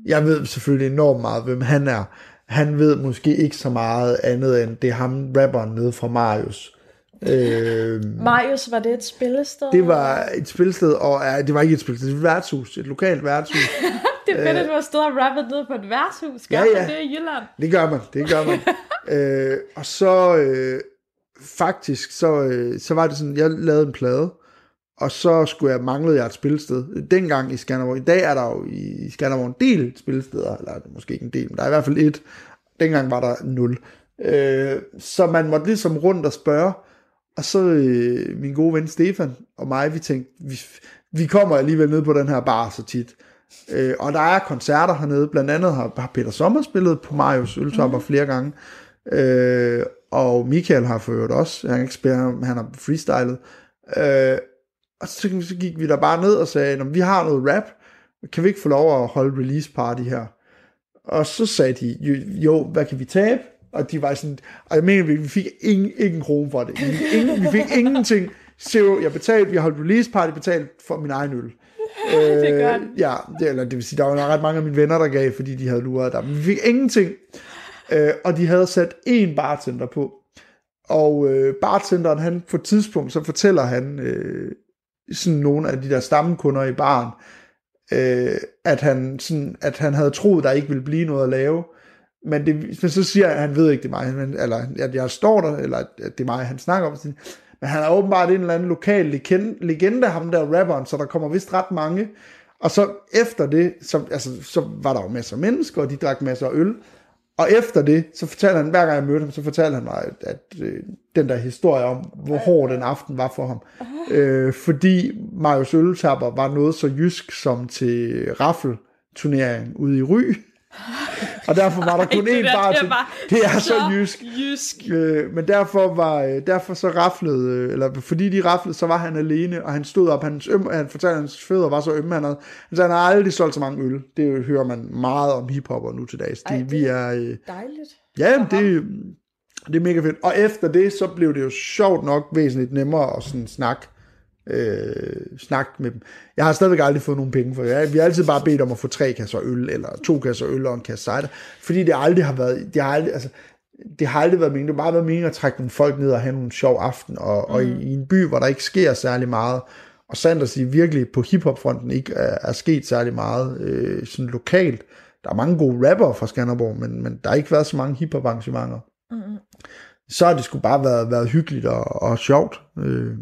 Jeg ved selvfølgelig enormt meget, hvem han er. Han ved måske ikke så meget andet, end det er ham, rapperen nede fra Marius. Øh, Marius, var det et spillested? det var et spilsted, og ja, det var ikke et spilsted, det var et værtshus, et lokalt værtshus. <laughs> Det er fedt, at du har stået og rappet nede på et værtshus. Gør ja. ja. det i Jylland? Det gør man, det gør man. <laughs> øh, og så øh, faktisk, så, øh, så var det sådan, jeg lavede en plade, og så skulle jeg manglede jeg et spilsted. Dengang i Skanderborg, i dag er der jo i Skanderborg en del spilsteder, eller måske ikke en del, men der er i hvert fald et. Dengang var der nul. Øh, så man måtte ligesom rundt og spørge, og så øh, min gode ven Stefan og mig, vi tænkte, vi, vi kommer alligevel ned på den her bar så tit. Øh, og der er koncerter hernede, blandt andet har, har Peter Sommer spillet på Marius Øltopper mm. flere gange, øh, og Michael har for øvrigt også, han, kan ikke spille, han han har freestylet, øh, og så, så gik vi der bare ned og sagde, "Nå, vi har noget rap, kan vi ikke få lov at holde release party her? Og så sagde de, jo, jo hvad kan vi tabe? Og de var sådan, og jeg mener, vi fik ingen, ikke en krone for det. Vi fik, ingen, vi fik ingenting. Zero, jeg betalte, vi har holdt release party, betalt for min egen øl. <laughs> Det er godt. Ja, det, eller det vil sige, der var ret mange af mine venner, der gav, fordi de havde luret der. Men vi fik ingenting. Øh, og de havde sat én bartender på. Og øh, bartenderen, han på et tidspunkt, så fortæller han øh, sådan nogle af de der stammekunder i baren, øh, at, han, sådan, at han havde troet, der ikke ville blive noget at lave. Men, det, men så siger han, at han ved ikke, det er mig, men, eller at jeg står der, eller at det er mig, han snakker om. Men han er åbenbart en eller anden lokal legende ham der rapperen, så der kommer vist ret mange. Og så efter det, så, altså, så var der jo masser af mennesker, og de drak masser af øl. Og efter det, så fortalte han, hver gang jeg mødte ham, så fortalte han mig, at, at øh, den der historie om, hvor hård den aften var for ham. Øh, fordi Marius Øltapper var noget så jysk som til raffelturnering ude i Ry. Og derfor var der kun det én der, bar det er til. Det er så så jysk. Jysk. Øh, men derfor var øh, derfor så raflede, øh, eller fordi de raflede, så var han alene, og han stod op, hans øm, han fortalte, at hans fødder var så ømme, han havde, han sagde, han har aldrig solgt så mange øl. Det hører man meget om hiphopper nu til dags. De, Ej, Ej, det- vi er, øh, Dejligt. ja, det, det er mega fedt. Og efter det, så blev det jo sjovt nok væsentligt nemmere at sådan snakke øh, snakke med dem. Jeg har stadigvæk aldrig fået nogen penge for det. Vi har altid bare bedt om at få tre kasser øl, eller to kasser øl og en kasse cider, fordi det aldrig har været, det har aldrig, altså, det har aldrig været meningen, det har bare været meningen at trække nogle folk ned og have nogle sjov aften, og, mm. og i, i, en by, hvor der ikke sker særlig meget, og sandt at sige, virkelig på hiphopfronten ikke er, er sket særlig meget øh, sådan lokalt. Der er mange gode rapper fra Skanderborg, men, men der har ikke været så mange hiphop arrangementer. Mm. Så har det sgu bare været, været hyggeligt og, og sjovt. Øh,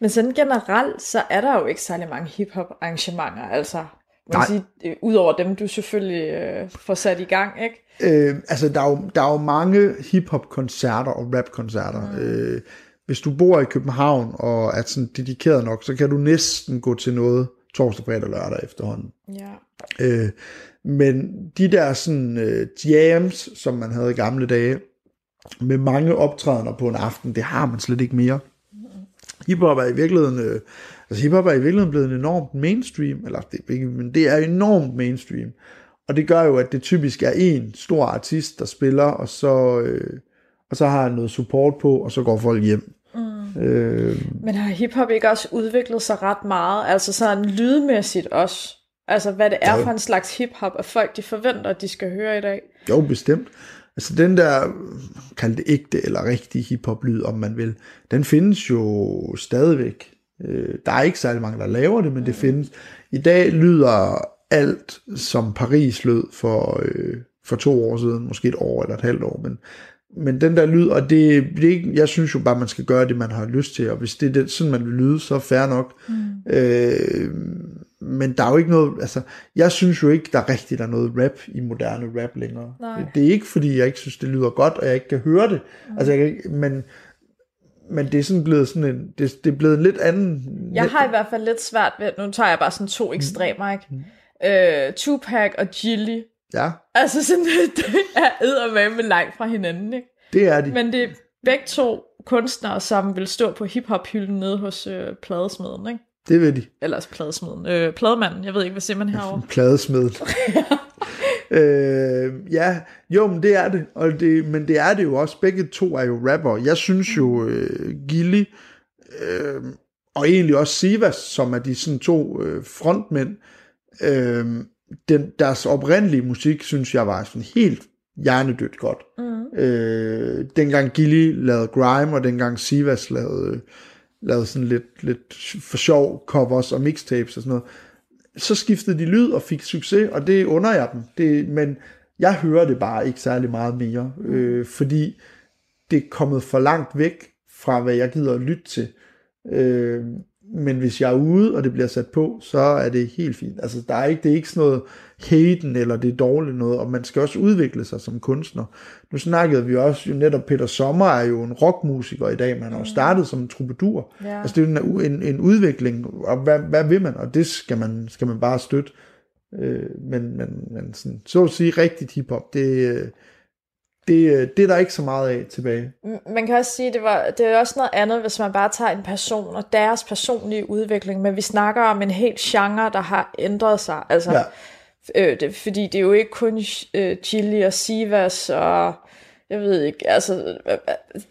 Men sådan generelt, så er der jo ikke særlig mange hiphop arrangementer, altså. Man kan sige, øh, udover dem, du selvfølgelig øh, får sat i gang, ikke? Øh, altså, der er, jo, der er jo mange hip-hop-koncerter og rap-koncerter. Mm. Øh, hvis du bor i København og er sådan dedikeret nok, så kan du næsten gå til noget torsdag, fredag og lørdag efterhånden. Ja. Øh, men de der sådan øh, jams, som man havde i gamle dage, med mange optrædener på en aften, det har man slet ikke mere. Hiphop er i virkeligheden øh, Altså hiphop er i virkeligheden blevet enormt mainstream, eller det, ikke, men det er enormt mainstream. Og det gør jo, at det typisk er en stor artist, der spiller, og så, øh, og så har han noget support på, og så går folk hjem. Mm. Øh, Men har hiphop ikke også udviklet sig ret meget? Altså sådan lydmæssigt også? Altså hvad det er ja. for en slags hiphop, at folk de forventer, at de skal høre i dag? Jo, bestemt. Altså den der, kald det ægte eller rigtig hiphop-lyd, om man vil, den findes jo stadigvæk. Øh, der er ikke særlig mange, der laver det, men det mm. findes. I dag lyder alt, som Paris lød for, øh, for to år siden, måske et år eller et halvt år, men, men den der lyd, og det, det ikke, jeg synes jo bare, man skal gøre det, man har lyst til, og hvis det er det, sådan, man vil lyde, så fair nok. Mm. Øh, men der er jo ikke noget, altså, jeg synes jo ikke, der rigtigt er noget rap i moderne rap længere. Nej. Det er ikke, fordi jeg ikke synes, det lyder godt, og jeg ikke kan høre det. Mm. Altså, jeg kan men, men det er sådan blevet sådan en, det, det er blevet en lidt anden... Jeg har i hvert fald lidt svært ved, nu tager jeg bare sådan to ekstremer, ikke? Mm øh, Tupac og Jilly. Ja. Altså sådan, <laughs> det er med langt fra hinanden, ikke? Det er de. Men det er begge to kunstnere, som vil stå på hiphop-hylden nede hos øh, pladesmeden, ikke? Det vil de. Ellers pladesmeden. Øh, plademanden, jeg ved ikke, hvad siger man herovre? <laughs> Pladesmeden. <laughs> øh, ja, jo, men det er det. Og det. Men det er det jo også. Begge to er jo rapper. Jeg synes jo, øh, Gilly, øh, og egentlig også Sivas, som er de sådan to øh, frontmænd, øh, den, deres oprindelige musik, synes jeg var sådan helt hjernedødt godt. Mm. Øh, dengang Gilly lavede Grime, og dengang Sivas lavede, lavede sådan lidt, lidt for sjov covers og mixtapes og sådan noget, så skiftede de lyd og fik succes, og det under jeg dem. Det, men jeg hører det bare ikke særlig meget mere, mm. øh, fordi det er kommet for langt væk fra, hvad jeg gider at lytte til. Øh, men hvis jeg er ude, og det bliver sat på, så er det helt fint. Altså, der er ikke, det er ikke sådan noget haten, eller det er dårligt noget, og man skal også udvikle sig som kunstner. Nu snakkede vi også, jo netop Peter Sommer er jo en rockmusiker i dag, man har jo startet som en troubadour. Ja. Altså, det er jo en, en, en udvikling, og hvad, hvad vil man? Og det skal man, skal man bare støtte. Øh, men, men, men sådan, så at sige, rigtigt hiphop, det, det, øh, det er der ikke så meget af tilbage. Man kan også sige, at det, var, det er også noget andet, hvis man bare tager en person og deres personlige udvikling, men vi snakker om en helt genre, der har ændret sig. Altså, ja. øh, det, fordi det er jo ikke kun øh, Chili og Sivas og jeg ved ikke, altså,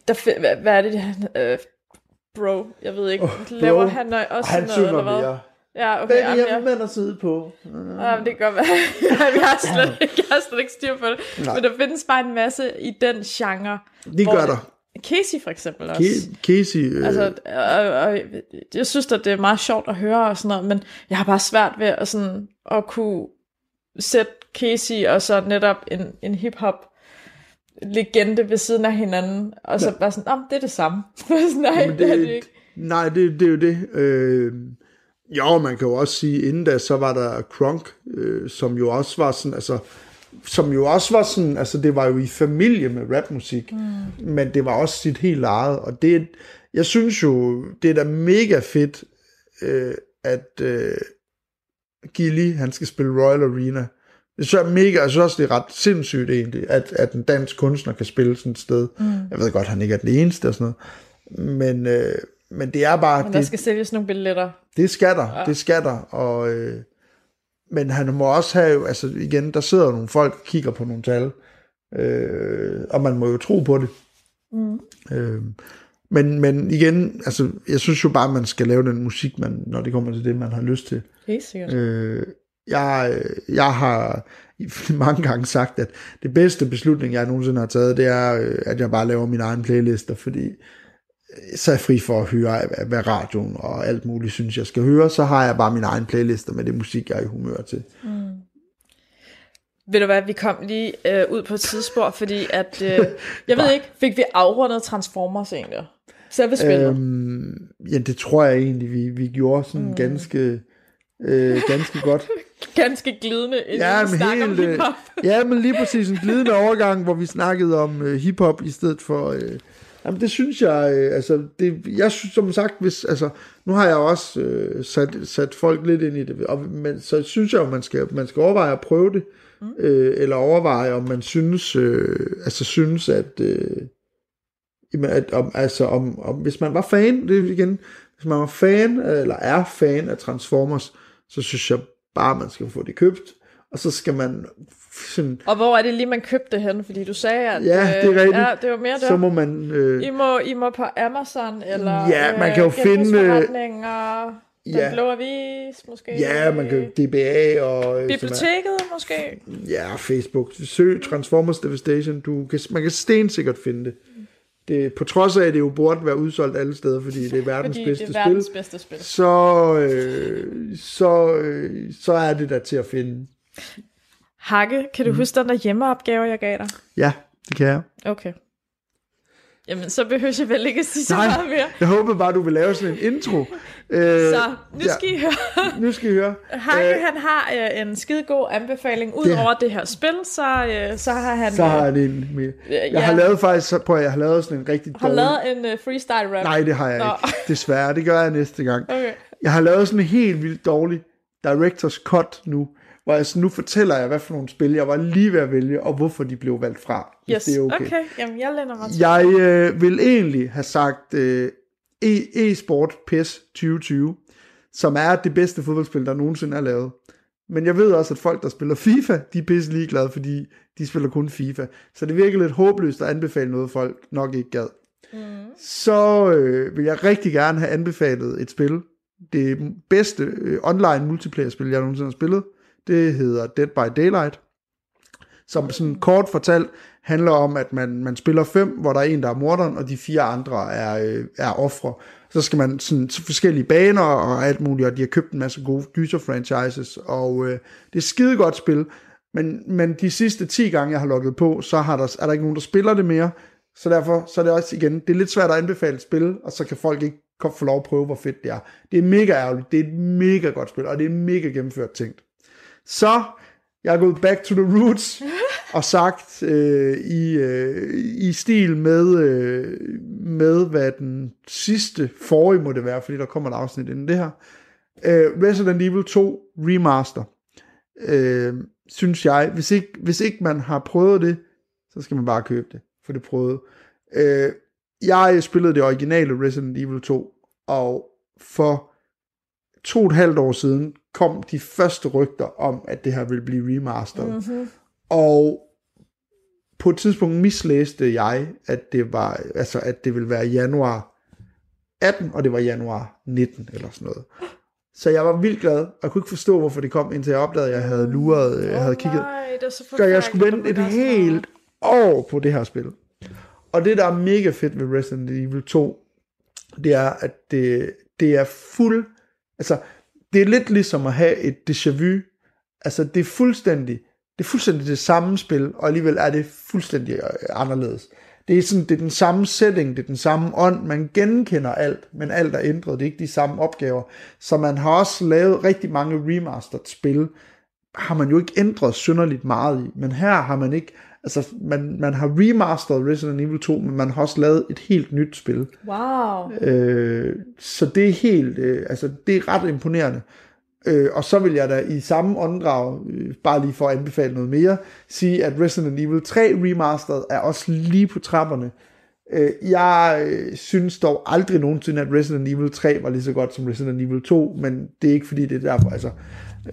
der, hvad, hvad er det, han, øh, bro, jeg ved ikke, oh, laver han også han noget, eller hvad? Mere. Ja, okay. Jamen, jeg vil at sidde på. Jamen, det kan godt være. <laughs> vi har slet, jeg har slet ikke styr på det. Nej. Men der findes bare en masse i den genre. Det gør der. Casey for eksempel også. Casey. Øh... Altså, og, og, jeg synes at det er meget sjovt at høre og sådan noget, men jeg har bare svært ved at, sådan, at kunne sætte Casey og så netop en, en hip-hop legende ved siden af hinanden, og så ja. bare sådan, det er det samme. <laughs> nej, det, det er det ikke. Nej, det, det er jo det. Øh, jo, man kan jo også sige, inden da, så var der Kronk, øh, som jo også var sådan, altså, som jo også var sådan, altså det var jo i familie med rapmusik, mm. men det var også sit helt eget, og det, jeg synes jo, det er da mega fedt, øh, at øh, Gilly, han skal spille Royal Arena. Det synes jeg mega, jeg synes også, det er ret sindssygt egentlig, at, at en dansk kunstner kan spille sådan et sted. Mm. Jeg ved godt, han ikke er den eneste og sådan noget, men, øh, men det er bare... Men der det, skal sælges nogle billetter. Det skal der, ja. det skal der, og... Øh, men han må også have, altså igen, der sidder nogle folk og kigger på nogle tal, øh, og man må jo tro på det. Mm. Øh, men, men igen, altså, jeg synes jo bare, at man skal lave den musik, man, når det kommer til det, man har lyst til. Helt sikkert. Øh, jeg, jeg har <laughs> mange gange sagt, at det bedste beslutning, jeg nogensinde har taget, det er, øh, at jeg bare laver mine egne playlister, fordi så er jeg fri for at høre, hvad radioen og alt muligt synes, jeg skal høre. Så har jeg bare min egen playlister med det musik, jeg er i humør til. Mm. Ved du hvad, vi kom lige øh, ud på et tidsspor, fordi at, øh, jeg ved <laughs> ikke, fik vi afrundet Transformers egentlig? Selve? Øhm, ja, det tror jeg egentlig, vi, vi gjorde sådan mm. ganske, øh, ganske <laughs> godt. ganske glidende, inden ja, vi snakker helt, om øh, hiphop. ja, men lige præcis en glidende overgang, hvor vi snakkede om øh, hiphop i stedet for... Øh, Jamen det synes jeg, øh, altså, det, jeg synes som sagt, hvis, altså, nu har jeg også øh, sat, sat folk lidt ind i det, og, men så synes jeg jo, man skal, man skal overveje at prøve det, mm. øh, eller overveje, om man synes, øh, altså synes, at, øh, at om, altså, om, om, hvis man var fan, det igen, hvis man var fan, eller er fan af Transformers, så synes jeg bare, man skal få det købt. Og så skal man sådan, Og hvor er det lige, man købte det hen? Fordi du sagde, at... Ja, det er øh, rigtigt. Ja, det var mere der. så må man... Øh, I må, I må på Amazon, eller Ja, man kan jo finde, øh, Den ja. Blå Avis, måske. ja, man kan DBA og... øh, som er- Biblioteket, måske. Ja, Facebook. Søg Transformers Devastation. Du kan, man kan stensikkert finde det. det. På trods af, at det jo burde være udsolgt alle steder, fordi det er verdens Fordi bedste det er verdens spil, bedste spil. så, øh, så, øh, så er det der til at finde. Hakke, kan du huske den der hjemmeopgave, jeg gav dig? Ja, det kan jeg. Okay. Jamen, så behøver jeg vel ikke at sige så Nej. meget mere. Jeg håber bare, du vil lave sådan en intro. <laughs> Øh, Så, nu ja. skal I høre. Nu skal I høre. Hakke, Øh, han har øh, en skide god anbefaling. Udover det her spil, så, øh, så har han, så har øh, det en mere. Jeg ja. har lavet faktisk, så- prøv at, jeg har lavet sådan en rigtig har dårlig... lavet en øh, freestyle rap. Nej, det har jeg Nå. ikke. Desværre, det gør jeg næste gang. Okay. Jeg har lavet sådan en helt vildt dårlig director's cut nu, hvor jeg sådan, nu fortæller jeg, hvad for nogle spil jeg var lige ved at vælge, og hvorfor de blev valgt fra. Yes, det er okay. okay. okay. Jamen, jeg lænder mig til. Jeg øh, vil egentlig have sagt øh, e- e-sport PES 2020, som er det bedste fodboldspil, der nogensinde er lavet. Men jeg ved også, at folk, der spiller FIFA, de er pisse ligeglade, fordi de spiller kun FIFA. Så det virker lidt håbløst at anbefale noget, folk nok ikke gad. Mm. Så øh, vil jeg rigtig gerne have anbefalet et spil. Det bedste øh, online multiplayer-spil, jeg nogensinde har spillet. Det hedder Dead by Daylight. Som sådan kort fortalt handler om, at man, man spiller fem, hvor der er en, der er morderen, og de fire andre er, øh, er ofre. Så skal man sådan til forskellige baner og alt muligt, og de har købt en masse gode gyser-franchises, og øh, det er skide godt spil. Men, men de sidste 10 gange, jeg har logget på, så har der, er der ikke nogen, der spiller det mere. Så derfor så er det også igen, det er lidt svært at anbefale et spil, og så kan folk ikke få lov at prøve, hvor fedt det er. Det er mega ærgerligt, det er et mega godt spil, og det er mega gennemført tænkt. Så jeg er gået back to the roots <laughs> og sagt øh, i, øh, i stil med, øh, med, hvad den sidste forrige må det være, fordi der kommer et afsnit inden det her. Øh, Resident Evil 2 Remaster. Øh, synes jeg, hvis ikke, hvis ikke man har prøvet det, så skal man bare købe det, for det prøvet. Øh, jeg spillede det originale Resident Evil 2, og for to og et halvt år siden kom de første rygter om, at det her ville blive remasteret. Mm-hmm. Og på et tidspunkt mislæste jeg, at det var, altså at det ville være januar 18, og det var januar 19 eller sådan noget. Så jeg var vildt glad, og jeg kunne ikke forstå, hvorfor det kom, indtil jeg opdagede, at jeg havde luret, jeg havde kigget. Nej, det er så Så jeg skulle vente et helt år på det her spil. Og det, der er mega fedt ved Resident Evil 2, det er, at det, det er fuld... Altså, det er lidt ligesom at have et déjà vu. Altså, det er fuldstændig det er fuldstændig det samme spil, og alligevel er det fuldstændig øh, anderledes. Det er, sådan, det er den samme setting, det er den samme ånd, man genkender alt, men alt er ændret, det er ikke de samme opgaver. Så man har også lavet rigtig mange remastered spil, har man jo ikke ændret synderligt meget i, men her har man ikke, altså man, man har remasteret Resident Evil 2, men man har også lavet et helt nyt spil. Wow. Øh, så det er helt, øh, altså det er ret imponerende. Øh, og så vil jeg da i samme åndedrag, øh, bare lige for at anbefale noget mere, sige, at Resident Evil 3 Remastered er også lige på trapperne. Øh, jeg øh, synes dog aldrig nogensinde, at Resident Evil 3 var lige så godt som Resident Evil 2, men det er ikke fordi, det er derfor, altså,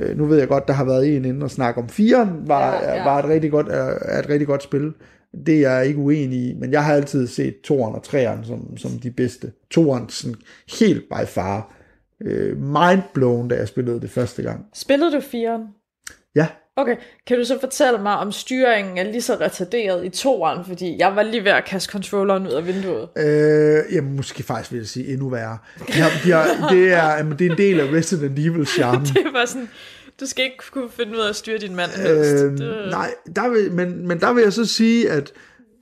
øh, nu ved jeg godt, der har været en inden og snakke om 4 var, Ja, ja. var et rigtig godt, er, et rigtig godt spil. Det er jeg ikke uenig i, men jeg har altid set 2'eren og 3'eren som, som de bedste. 2'eren sådan helt by far. Øh, mindblown, da jeg spillede det første gang. Spillede du firen? Ja, Okay, kan du så fortælle mig, om styringen er lige så retarderet i toeren? Fordi jeg var lige ved at kaste controlleren ud af vinduet. Øh, jamen, måske faktisk vil jeg sige endnu værre. De har, det, er, <laughs> jamen, det er en del af Resident Evil charme. <laughs> Det var sådan, du skal ikke kunne finde ud af at styre din mand helst. Øh, det, nej, der vil, men, men der vil jeg så sige, at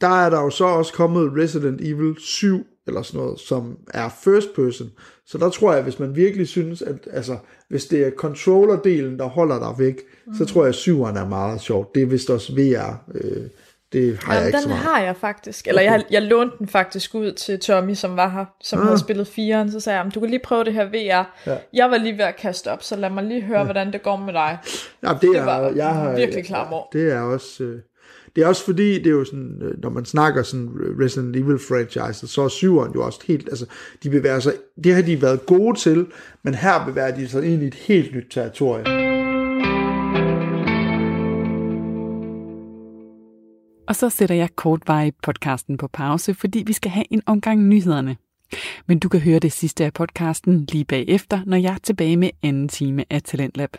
der er der jo så også kommet Resident Evil 7, eller sådan noget, som er first person. Så der tror jeg, hvis man virkelig synes, at altså, hvis det er controller-delen, der holder dig væk, mm. så tror jeg, at 7'eren er meget sjovt. Det er vist også VR. Øh, det har jeg Jamen, ikke så den meget. har jeg faktisk. Eller jeg, jeg lånte den faktisk ud til Tommy, som var her, som Ah. havde spillet firen. Så sagde jeg, "Men du kan lige prøve det her VR. Ja. Jeg var lige ved at kaste op, så lad mig lige høre, hvordan det går med dig. Ja, det, er, var jeg har, virkelig klar over. Det er også... Øh, det er også fordi, det er jo sådan, øh, når man snakker sådan Resident Evil franchise, så er syveren jo også helt, altså, de bevæger sig, det har de været gode til, men her bevæger de sig ind i et helt nyt territorium. Og så sætter jeg kortvarigt podcasten på pause, fordi vi skal have en omgang nyhederne. Men du kan høre det sidste af podcasten lige bagefter, når jeg er tilbage med anden time af Talentlab.